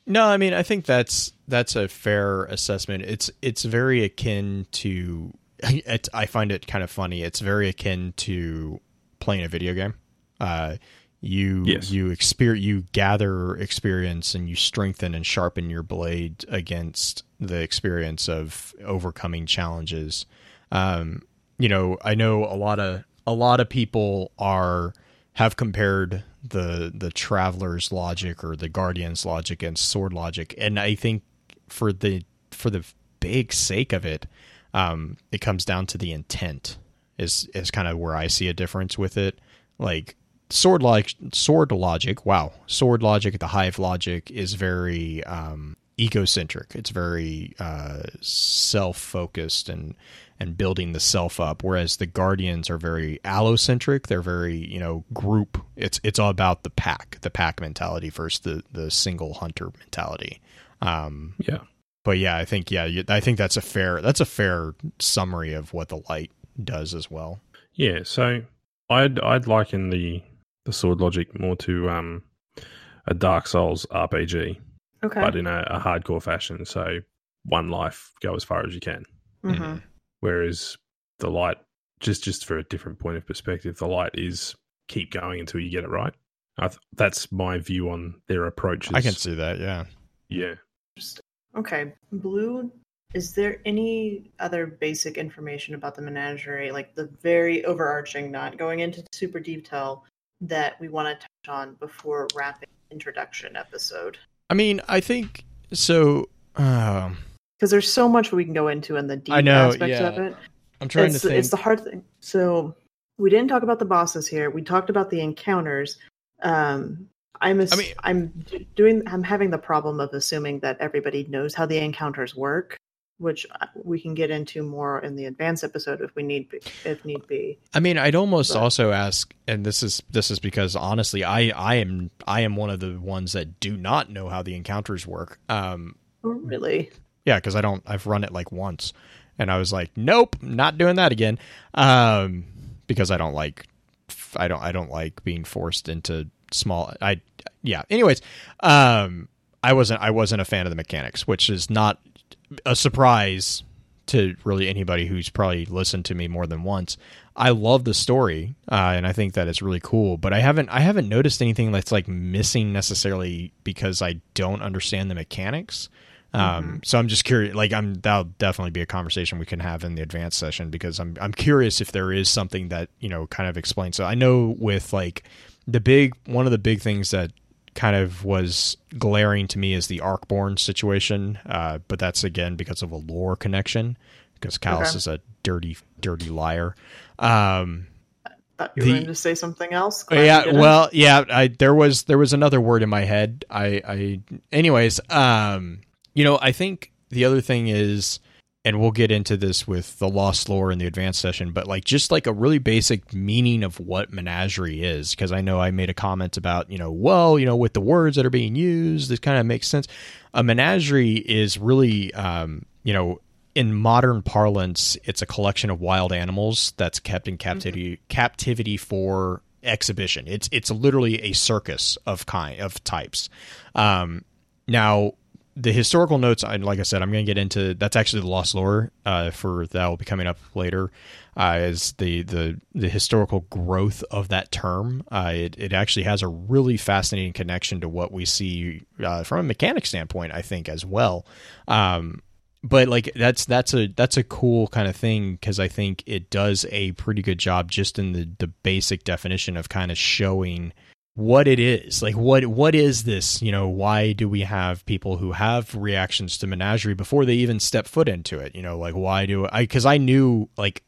No, I mean I think that's that's a fair assessment. It's it's very akin to. It, I find it kind of funny. It's very akin to playing a video game. Uh, you Yes. you exper- you gather experience and you strengthen and sharpen your blade against the experience of overcoming challenges. Um, you know, I know a lot of a lot of people are have compared the the traveler's logic or the guardian's logic and sword logic, and I think for the for the big sake of it, um, it comes down to the intent is is kind of where I see a difference with it. Like sword like sword logic, wow, sword logic, the hive logic is very um, egocentric. It's very uh, self focused and and building the self up. Whereas the guardians are very allocentric. They're very you know group. It's it's all about the pack, the pack mentality versus the the single hunter mentality. Um, Yeah. but yeah, I think yeah, I think that's a fair that's a fair summary of what the light does as well. Yeah, so I'd I'd liken the the sword logic more to um a Dark Souls RPG, Okay. but in a, a hardcore fashion. So one life, go as far as you can. hmm Whereas the light, just just for a different point of perspective, the light is keep going until you get it right. I th- that's my view on their approaches. I can see that. Yeah. yeah. Okay. Blue. Is there any other basic information about the menagerie, like the very overarching, not going into super detail, that we want to touch on before wrapping introduction episode? I mean, I think so. Um, Because there's so much we can go into in the deep I know, aspects yeah. of it. I'm trying it's, to think. it's the hard thing. So we didn't talk about the bosses here. We talked about the encounters. Um, I'm ass- I mean- I'm doing. I'm having the problem of assuming that everybody knows how the encounters work, which uh, we can get into more in the advanced episode if we need be, if need be. I mean, I'd almost But- also ask, and this is this is because honestly, I I am I am one of the ones that do not know how the encounters work. Um, Oh, really? yeah, because I don't. I've run it like once, and I was like, nope, not doing that again. Um, because I don't like, I don't I don't like being forced into small. I yeah. Anyways, um, I wasn't I wasn't a fan of the mechanics, which is not a surprise to really anybody who's probably listened to me more than once. I love the story, uh, and I think that it's really cool. But I haven't I haven't noticed anything that's like missing necessarily because I don't understand the mechanics. Um, so I'm just curious. Like I'm that'll definitely be a conversation we can have in the advanced session because I'm I'm curious if there is something that you know kind of explains. So I know with like the big one of the big things that kind of was glaring to me is the Arkborn situation, uh, but that's again because of a lore connection because Calus Okay. is a dirty dirty liar. Um, Thought you The- were going to say something else. Glad yeah, well, yeah, I there was there was another word in my head. I I anyways, um you know, I think the other thing is and we'll get into this with the lost lore in the advanced session, but like just like a really basic meaning of what menagerie is because I know I made a comment about, you know, well, you know, with the words that are being used, this kind of makes sense. A menagerie is really um, you know, in modern parlance, it's a collection of wild animals that's kept in captivity captivity for exhibition. It's it's literally a circus of kind of types. Um, now, the historical notes, I, like I said, I'm going to get into. That's actually the lost lore uh, for that will be coming up later. Uh, is the the the historical growth of that term? Uh, it it actually has a really fascinating connection to what we see uh, from a mechanic standpoint. I think as well. Um, but like that's that's a that's a cool kind of thing because I think it does a pretty good job just in the the basic definition of kind of showing what it is. Like what what is this? You know why do we have people who have reactions to menagerie before they even step foot into it? You know like why do i because i knew like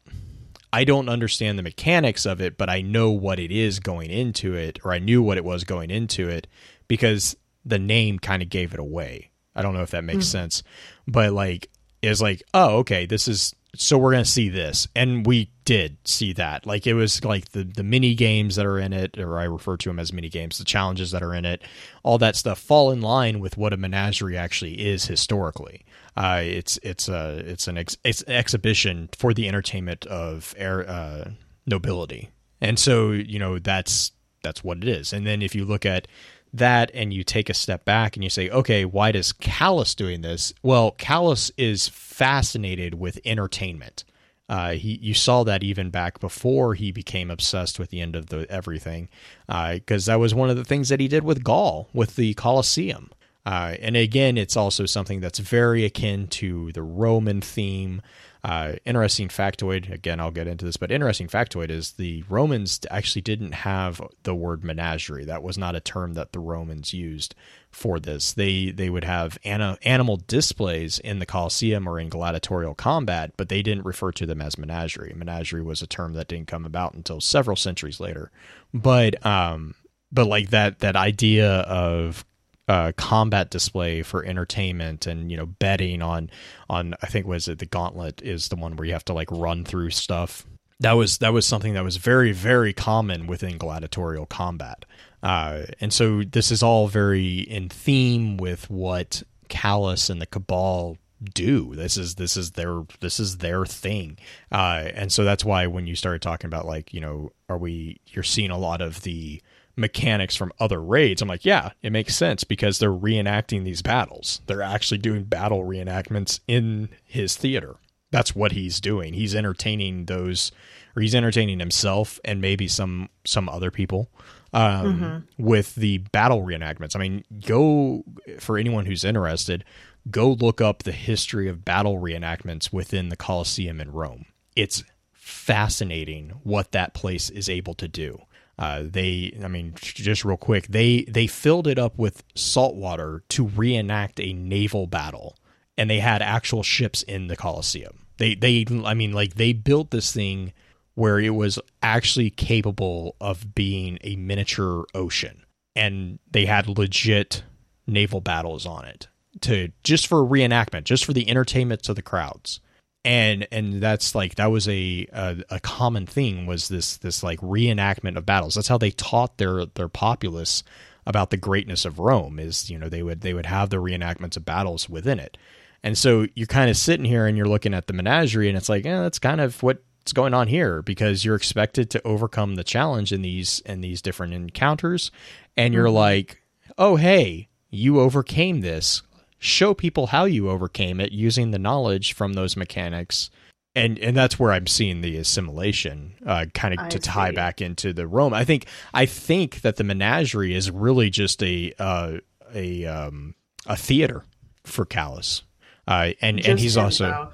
i don't understand the mechanics of it but i know what it is going into it or i knew what it was going into it because the name kind of gave it away. I don't know if that makes hmm. sense. But like is like oh okay this is so we're going to see this. And we did see that. Like it was like the the mini games that are in it or i refer to them as mini games the challenges that are in it all that stuff fall in line with what a menagerie actually is historically. Uh, it's it's a it's an ex, it's an exhibition for the entertainment of air uh, nobility. And so you know that's that's what it is. And then if you look at that and you take a step back and you say, okay, why does Calus doing this? Well, Calus is fascinated with entertainment. Uh, he, you saw that even back before he became obsessed with the end of the everything, because uh, that was one of the things that he did with Ghaul, with the Colosseum. Uh, and again, it's also something that's very akin to the Roman theme. Uh, interesting factoid. Again, I'll get into this, but interesting factoid is the Romans actually didn't have the word menagerie. That was not a term that the Romans used for this. They they would have ana- animal displays in the Colosseum or in gladiatorial combat, but they didn't refer to them as menagerie. Menagerie was a term that didn't come about until several centuries later. But um, but like that that idea of uh, combat display for entertainment and you know betting on on I think was it the Gauntlet is the one where you have to like run through stuff. That was that was something that was very very common within gladiatorial combat, uh, and so this is all very in theme with what Calus and the Cabal do. This is this is their this is their thing, uh, and so that's why when you started talking about like you know are we you're seeing a lot of the mechanics from other raids. I'm like, yeah, it makes sense because they're reenacting these battles. They're actually doing battle reenactments in his theater. That's what he's doing. He's entertaining those, or he's entertaining himself and maybe some some other people um, mm-hmm. with the battle reenactments. I mean, go for anyone who's interested. Go look up the history of battle reenactments within the Colosseum in Rome. It's fascinating what that place is able to do. Uh, they, I mean, just real quick, they they filled it up with salt water to reenact a naval battle, and they had actual ships in the Colosseum. They they, I mean, like they built this thing where it was actually capable of being a miniature ocean, and they had legit naval battles on it to just for reenactment, just for the entertainment of the crowds and and that's like that was a, a, a common thing was this this like reenactment of battles. That's how they taught their their populace about the greatness of Rome is you know they would they would have the reenactments of battles within it. And so you're kind of sitting here and you're looking at the menagerie and it's like yeah that's kind of what's going on here because you're expected to overcome the challenge in these in these different encounters and you're mm-hmm. like oh hey you overcame this show people how you overcame it using the knowledge from those mechanics and and that's where I'm seeing the assimilation uh, kind of to tie back into the Rome. I think I think that the menagerie is really just a uh, a um, a theater for Calus, uh, and just and he's also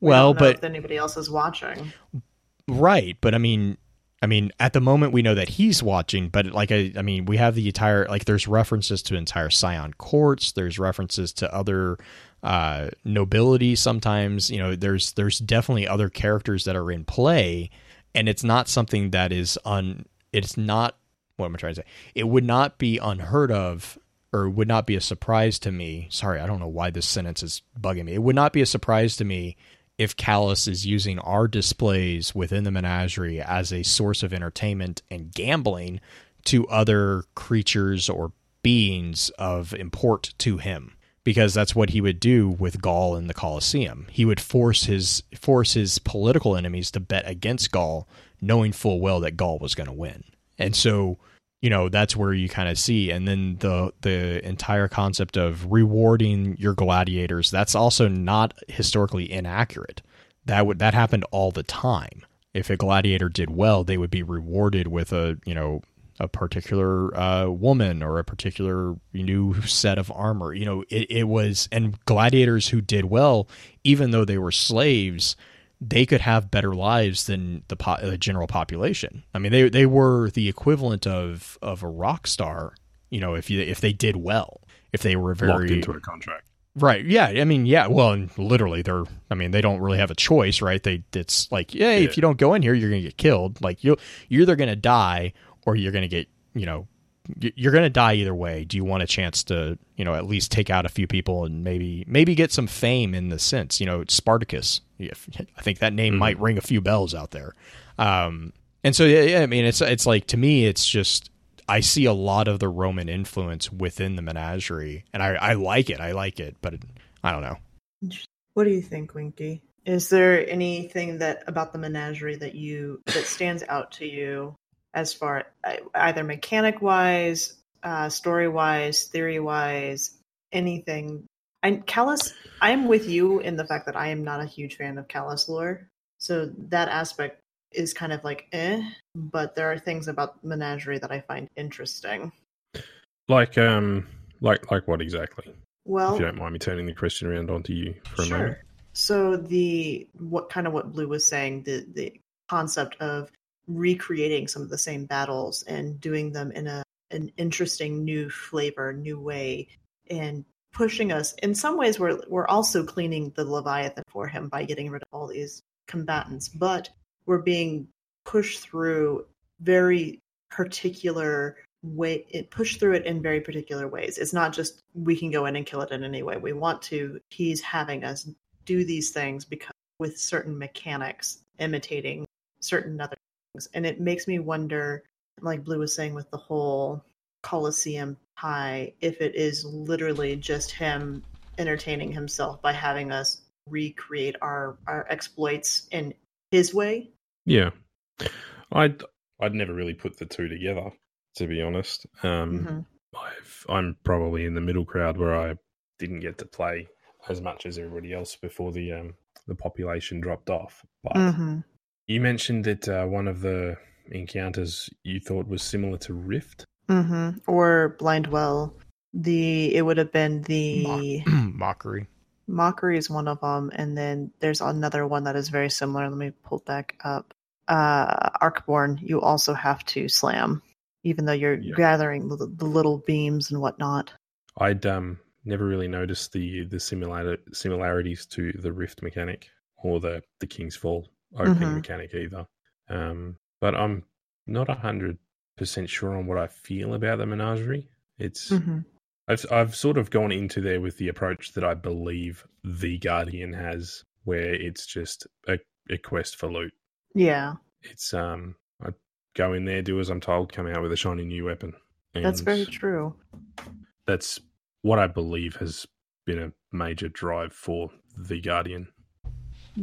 we well, but anybody else is watching, right? But I mean, I mean, at the moment we know that he's watching, but like I, I mean, we have the entire like there's references to entire Scion courts. There's references to other uh, nobility. Sometimes you know there's there's definitely other characters that are in play, and it's not something that is un. It's not what am I trying to say? It would not be unheard of or would not be a surprise to me. Sorry, I don't know why this sentence is bugging me. It would not be a surprise to me if Calus is using our displays within the menagerie as a source of entertainment and gambling to other creatures or beings of import to him because that's what he would do with Ghaul in the Colosseum. He would force his force his political enemies to bet against Ghaul, knowing full well that Ghaul was going to win. And so you know that's where you kind of see. And then the the entire concept of rewarding your gladiators that's also not historically inaccurate. That would that happened all the time. If a gladiator did well they would be rewarded with a you know a particular uh, woman or a particular new set of armor. You know it, it was and gladiators who did well even though they were slaves they could have better lives than the, po- the general population. I mean, they they were the equivalent of of a rock star. You know, if you if they did well, if they were very locked into a contract. Right. Yeah. I mean, yeah. Well, and literally, they're. I mean, they don't really have a choice, right? They. It's like, yeah, yeah. if you don't go in here, you're gonna get killed. Like you, you're either gonna die or you're gonna get, you know, you're going to die either way. Do you want a chance to, you know, at least take out a few people and maybe maybe get some fame in the sense, you know, Spartacus. I think that name mm-hmm. might ring a few bells out there. Um, and so yeah, I mean, it's it's like to me, it's just I see a lot of the Roman influence within the menagerie, and I I like it. I like it, but I don't know. What do you think, Winky? Is there anything that about the menagerie that you that stands out to you as far either mechanic wise, uh, story wise, theory wise, anything. I Calus, I'm with you in the fact that I am not a huge fan of Calus lore, so that aspect is kind of like eh. But there are things about Menagerie that I find interesting. Like um, like like what exactly? Well, if you don't mind me turning the question around onto you for a sure. moment. So the what kind of what Blue was saying the the concept of recreating some of the same battles and doing them in a an interesting new flavor, new way, and pushing us. In some ways, we're we're also cleaning the Leviathan for him by getting rid of all these combatants, but we're being pushed through very particular way it pushed through it in very particular ways it's not just we can go in and kill it in any way we want to he's having us do these things because with certain mechanics imitating certain other and it makes me wonder, like Blue was saying with the whole Colosseum tie, if it is literally just him entertaining himself by having us recreate our our exploits in his way. Yeah, I'd I'd never really put the two together, to be honest. Um, mm-hmm. I've, I'm probably in the middle crowd where I didn't get to play as much as everybody else before the um, the population dropped off. But mm-hmm. You mentioned that uh, one of the encounters you thought was similar to Rift, mm-hmm. or Blindwell. The it would have been the mockery. Mockery is one of them, and then there's another one that is very similar. Let me pull back up. Uh, Arcborn, you also have to slam, even though you're yeah. gathering the, the, little beams and whatnot. I'd um never really noticed the the similar similarities to the Rift mechanic or the the King's Fall opening mm-hmm. mechanic either. Um, but I'm not hundred percent sure on what I feel about the menagerie. It's mm-hmm. I've I've sort of gone into there with the approach that I believe the Guardian has, where it's just a, a quest for loot. Yeah, it's um I go in there, do as I'm told, come out with a shiny new weapon. that's very true. That's what I believe has been a major drive for the Guardian.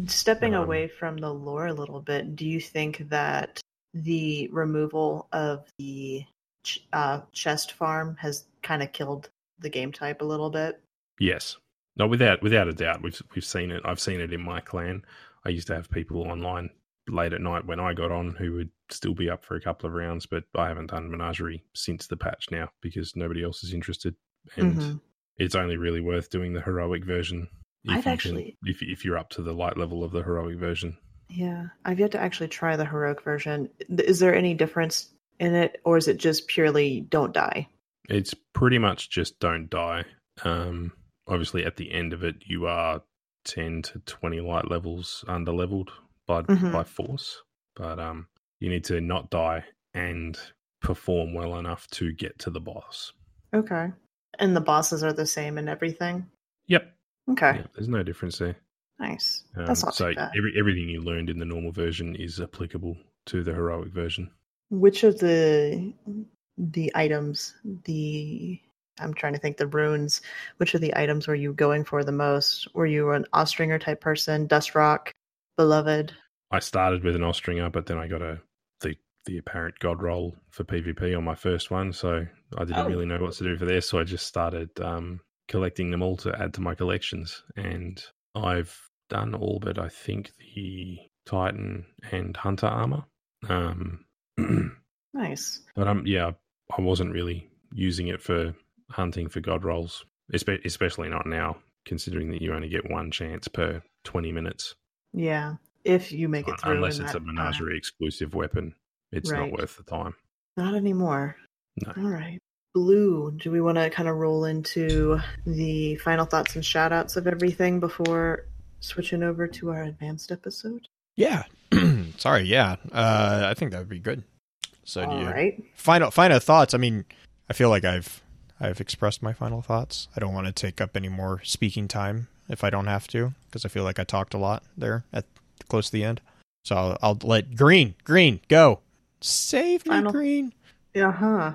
Stepping um, away from the lore a little bit, do you think that the removal of the ch- uh, chest farm has kind of killed the game type a little bit? Yes, no, without without a doubt. We've we've seen it. I've seen it in my clan. I used to have people online late at night when I got on who would still be up for a couple of rounds, but I haven't done Menagerie since the patch now because nobody else is interested, and mm-hmm. it's only really worth doing the heroic version I've actually, can, if if you're up to the light level of the heroic version. Yeah, I've yet to actually try the heroic version. Is there any difference in it, or is it just purely don't die? It's pretty much just don't die. Um, obviously, at the end of it, you are ten to twenty light levels under leveled by mm-hmm. by force, but um, you need to not die and perform well enough to get to the boss. Okay, and the bosses are the same and everything. Yep. Okay. Yeah, there's no difference there. Nice. Um, That's not so too bad. every everything you learned in the normal version is applicable to the heroic version. Which of the the items, the I'm trying to think the runes, which of the items were you going for the most? Were you an Austringer type person, Dust Rock, Beloved? I started with an Austringer, but then I got a the the apparent god roll for PvP on my first one, so I didn't oh. really know what to do for this, so I just started um, collecting them all to add to my collections. And I've done all but I think the Titan and Hunter armor. Um, nice. But um, yeah, I wasn't really using it for hunting for god rolls, especially not now, considering that you only get one chance per twenty minutes. Yeah, if you make it through, unless it's a menagerie exclusive weapon, it's right. not worth the time. Not anymore. No. All right. Blue, do we want to kind of roll into the final thoughts and shout outs of everything before switching over to our advanced episode? Yeah. Sorry, yeah. Uh, I think that would be good. So All right. final final thoughts. I mean, I feel like I've I've expressed my final thoughts. I don't want to take up any more speaking time if I don't have to, because I feel like I talked a lot there at close to the end. So I'll, I'll let Green Green go. Save me, Final- Green. Uh huh.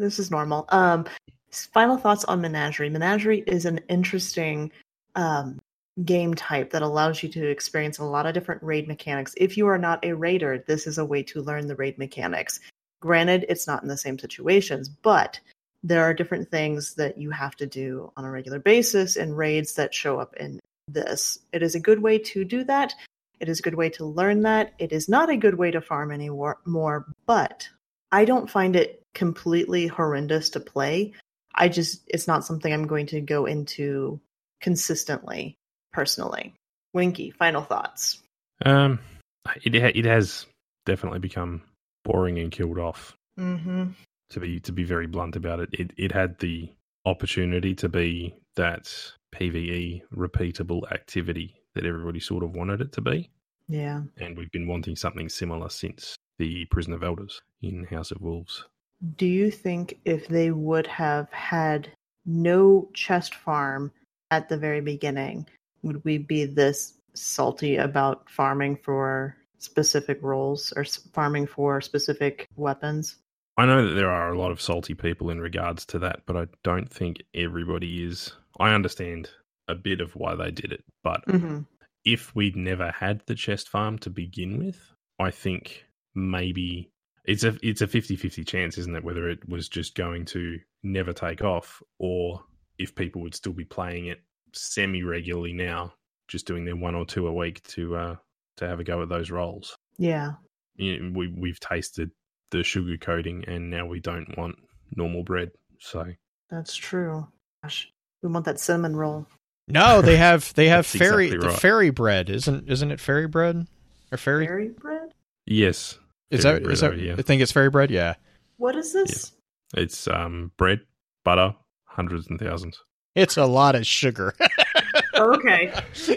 This is normal. Um, final thoughts on Menagerie. Menagerie is an interesting um, game type that allows you to experience a lot of different raid mechanics. If you are not a raider, this is a way to learn the raid mechanics. Granted, it's not in the same situations, but there are different things that you have to do on a regular basis in raids that show up in this. It is a good way to do that. It is a good way to learn that. It is not a good way to farm any war- more, but I don't find it completely horrendous to play. I just, it's not something I'm going to go into consistently, personally. Winky, final thoughts. Um, it ha- it has definitely become boring and killed off. Mm-hmm. To be to be very blunt about it, it it had the opportunity to be that PVE repeatable activity that everybody sort of wanted it to be, Yeah. and we've been wanting something similar since the Prison of Elders in House of Wolves. Do you think if they would have had no chest farm at the very beginning, would we be this salty about farming for specific roles or farming for specific weapons? I know that there are a lot of salty people in regards to that, but I don't think everybody is. I understand a bit of why they did it, but Mm-hmm. if we'd never had the chest farm to begin with, I think maybe it's a it's a 50-50 chance, isn't it, whether it was just going to never take off or if people would still be playing it semi regularly now, just doing their one or two a week to uh to have a go at those roles. Yeah. You know, we we've tasted the sugar coating and now we don't want normal bread. So That's true. Gosh, we want that cinnamon roll. No, they have they have fairy exactly the fairy bread isn't isn't it fairy bread or fairy? Fairy bread? yes, is fairy that is bread, that? yeah. I think it's fairy bread. Yeah, What is this? it's um bread, butter, hundreds and thousands. it's a lot of sugar. okay.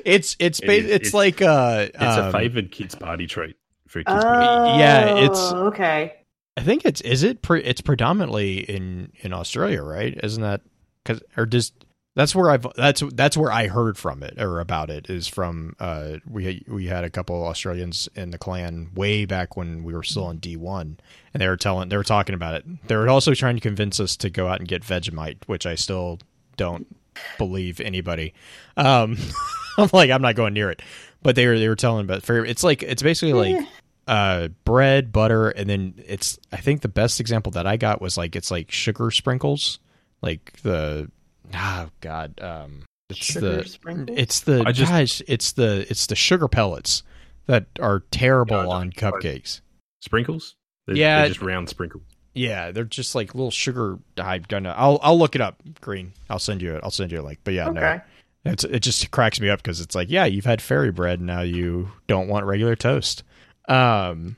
it's it's It it's, it's- like uh, It's a um, favored kids party treat for kids. Oh, party. Yeah, it's- okay. I think it's is it pre- it's predominantly in in Australia, right? Isn't that cuz or does that's where I've that's that's where I heard from it or about it is from uh we we had a couple Australians in the clan way back when we were still in D1 and they were telling they were talking about it. They were also trying to convince us to go out and get Vegemite, which I still don't believe anybody. Um I'm like I'm not going near it. But they were they were telling about it's like it's basically like uh bread butter and then it's i think the best example that i got was like it's like sugar sprinkles like the oh god um it's Sugar the sprinkles? it's the I just- gosh it's the it's the sugar pellets that are terrible No, no, on I- cupcakes Sprinkles? They're, Yeah. they're just round sprinkles. yeah they're just like little sugar i'm gonna i'll i'll look it up green i'll send you it i'll send you a link but yeah no okay. It's it just cracks me up because it's like, yeah, you've had fairy bread, now you don't want regular toast. Um,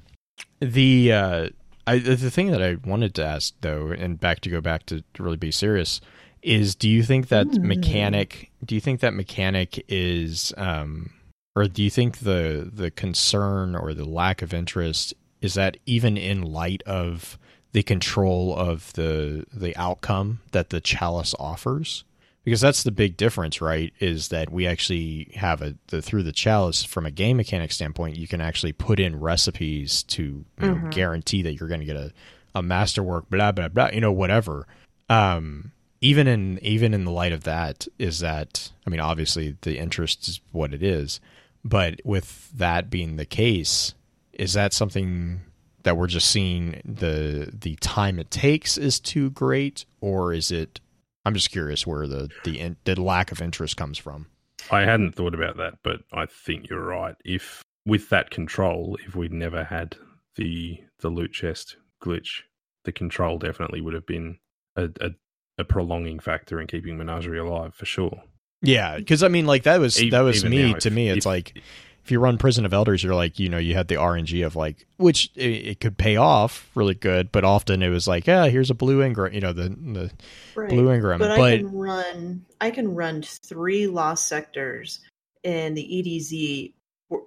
the uh, I the the thing that I wanted to ask though, and back to go back to, to really be serious, is do you think that Hmm. mechanic? Do you think that mechanic is, um, or do you think the the concern or the lack of interest is that even in light of the control of the the outcome that the chalice offers? because that's the big difference right is that we actually have a the through the chalice from a game mechanic standpoint you can actually put in recipes to you know, guarantee that you're going to get a, a masterwork blah blah blah you know whatever um even in even in the light of that is that i mean obviously the interest is what it is but with that being the case is that something that we're just seeing the the time it takes is too great or is it I'm just curious where the the in, the lack of interest comes from. I hadn't thought about that, but I think you're right. If with that control, if we'd never had the the loot chest glitch, the control definitely would have been a, a, a prolonging factor in keeping Menagerie alive for sure. Yeah, because I mean, like that was E- that was me now, to if- me. It's if- like if you run Prison of Elders, you're like you know you had the RNG of like which it, it could pay off really good, but often it was like yeah, here's a blue Ingram, you know the the Right. blue Ingram, But, but, I can run. I can run three lost sectors in the EDZ,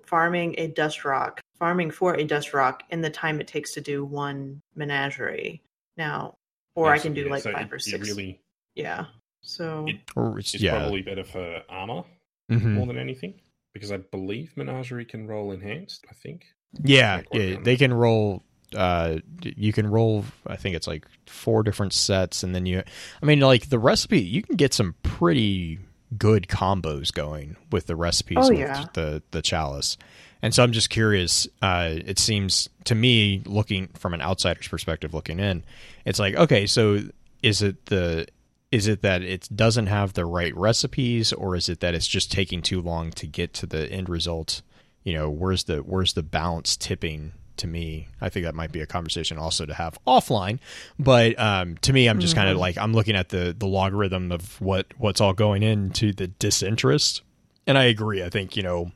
farming a dust rock, farming for a dust rock in the time it takes to do one menagerie. Now, or I Yes, can do yeah, like so five it- or six. really, Yeah. So It- Or it's, it's yeah. probably better for armor Mhm. more than anything because I believe Menagerie can roll enhanced. I think. Yeah, Like yeah, they can roll. Uh, you can roll. I think it's like four different sets, and then you. I mean, like the recipe, you can get some pretty good combos going with the recipes Oh, with yeah. the the chalice. And so I'm just curious. Uh, it seems to me, looking from an outsider's perspective, looking in, it's like okay, so is it the is it that it doesn't have the right recipes, or is it that it's just taking too long to get to the end result? you know where's the where's the balance tipping to me i think that might be a conversation also to have offline but um, to me i'm just kind of like i'm looking at the the logarithm of what what's all going into the disinterest and i agree i think you know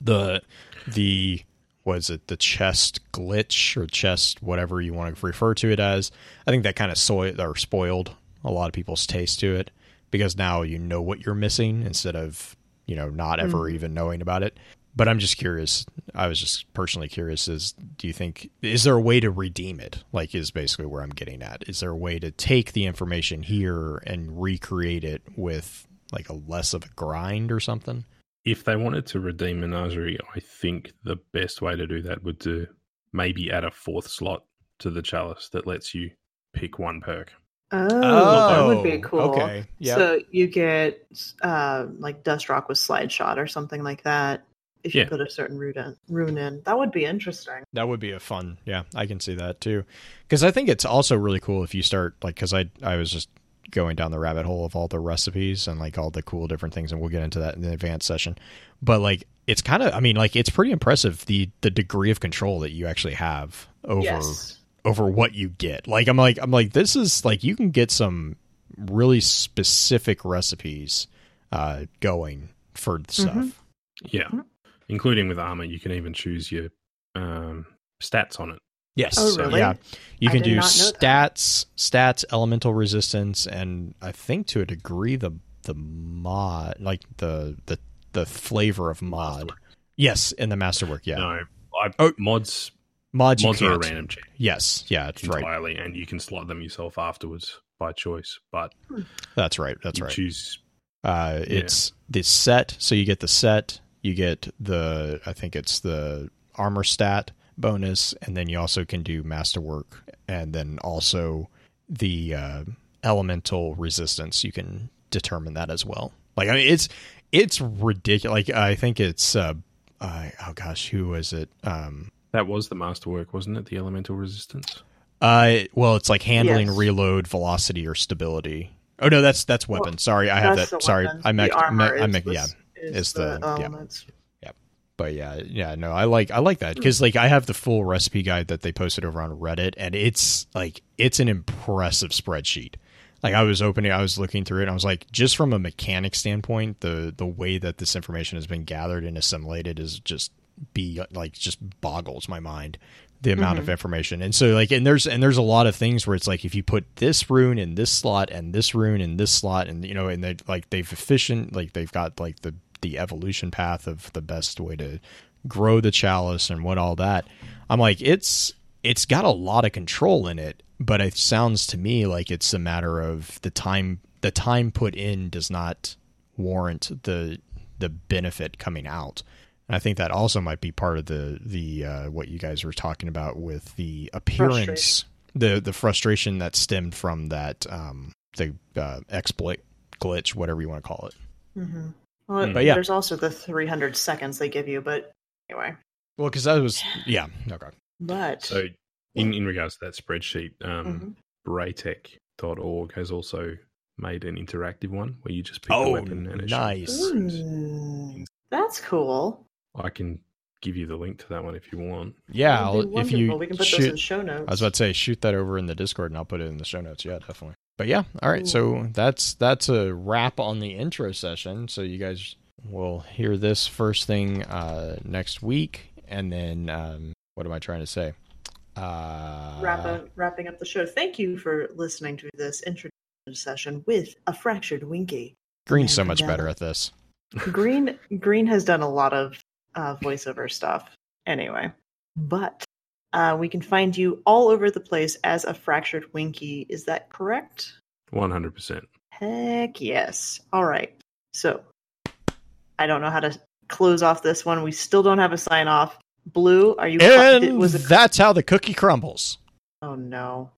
the the was it the chest glitch or chest whatever you want to refer to it as? I think that kind of soiled or spoiled a lot of people's taste to it because now you know what you're missing instead of you know not ever Mhm. even knowing about it. But i'm just curious i was just personally curious is do you think is there a way to redeem it? Like is basically where i'm getting at. Is there a way to take the information here and recreate it with like a less of a grind or something If they wanted to redeem Menagerie, I think the best way to do that would to maybe add a fourth slot to the chalice that lets you pick one perk. oh, that would be Oh, cool. okay. Yep. So you get uh, like Dust Rock with Slide Shot or something like that. If you put a certain rune in, rune in, that would be interesting. That would be a fun, yeah. I can see that too, because I think it's also really cool if you start like, because I I was just going down the rabbit hole of all the recipes and like all the cool different things, and we'll get into that in the advanced session. But like, it's kind of, I mean, like it's pretty impressive the the degree of control that you actually have over Yes. over what you get. Like I'm like I'm like this is like you can get some really specific recipes uh going for stuff. Mhm. Yeah, Mhm. including with armor, you can even choose your um, stats on it. Yes. Oh, So, really? yeah. You I can did do not know that. stats, stats, elemental resistance, and I think to a degree the the mod, like the the the flavor of mod. Masterwork. Yes, in the masterwork. Yeah, No, I, Oh. mods mods. You mods are a can't. random check Yes, yeah, that's right. entirely, and you can slot them yourself afterwards by choice. But That's right. That's you right. choose Uh, it's the set, so you get the set, you get the I think it's the armor stat bonus, and then you also can do masterwork, and then also the uh, elemental resistance. You can determine that as well. Like I mean, it's it's ridiculous. Like I think it's uh, uh oh gosh, who was it? Um, that was the masterwork, wasn't it? The elemental resistance. uh, well, it's like handling, Yes. reload, velocity, or stability. Oh no, that's that's weapon. Sorry, I have that. Sorry. I The meant I is meant yeah. is is the- yeah. elements. But yeah, yeah, no, I like I like that. Because like I have the full recipe guide that they posted over on Reddit, and it's like it's an impressive spreadsheet. Like I was opening, I was looking through it, and I was like, just from a mechanic standpoint, the the way that this information has been gathered and assimilated is just be like just boggles my mind the amount of mm-hmm. information. And so like and there's and there's a lot of things where it's like if you put this rune in this slot and this rune in this slot and you know and they like they've efficient like they've got like the the evolution path of the best way to grow the chalice and what all that. I'm like it's it's got a lot of control in it but it sounds to me like it's a matter of the time the time put in does not warrant the the benefit coming out. And I think that also might be part of the the uh, what you guys were talking about with the appearance, the the frustration that stemmed from that um, the uh, exploit glitch, whatever you want to call it. hmm Well, But yeah. there's also the 300 seconds they give you, but anyway. Well, because that was yeah okay But So, in, in regards to that spreadsheet, um, Mhm. Braytech.org has also made an interactive one where you just pick the oh weapon and it shows nice. Ooh, that's cool. I can give you the link to that one if you want. yeah That would be I'll- if you wonderful. we can put shoot, those in show notes. I was about to say shoot that over in the Discord and I'll put it in the show notes. Yeah, definitely. But yeah, all right. So that's that's a wrap on the intro session. So you guys will hear this first thing uh, next week, and then um, what am I trying to say? Uh, Wrap up, wrapping up the show. Thank you for listening to this introduction session with a fractured Winky. Green's so much uh, better at this. Green Green has done a lot of uh, voiceover stuff anyway. But Uh, we can find you all over the place as a fractured Winky. Is that correct? One hundred percent. Heck yes. All right. So I don't know how to close off this one. We still don't have a sign off. Blue, are you? And was it? that's how the cookie crumbles. Oh no.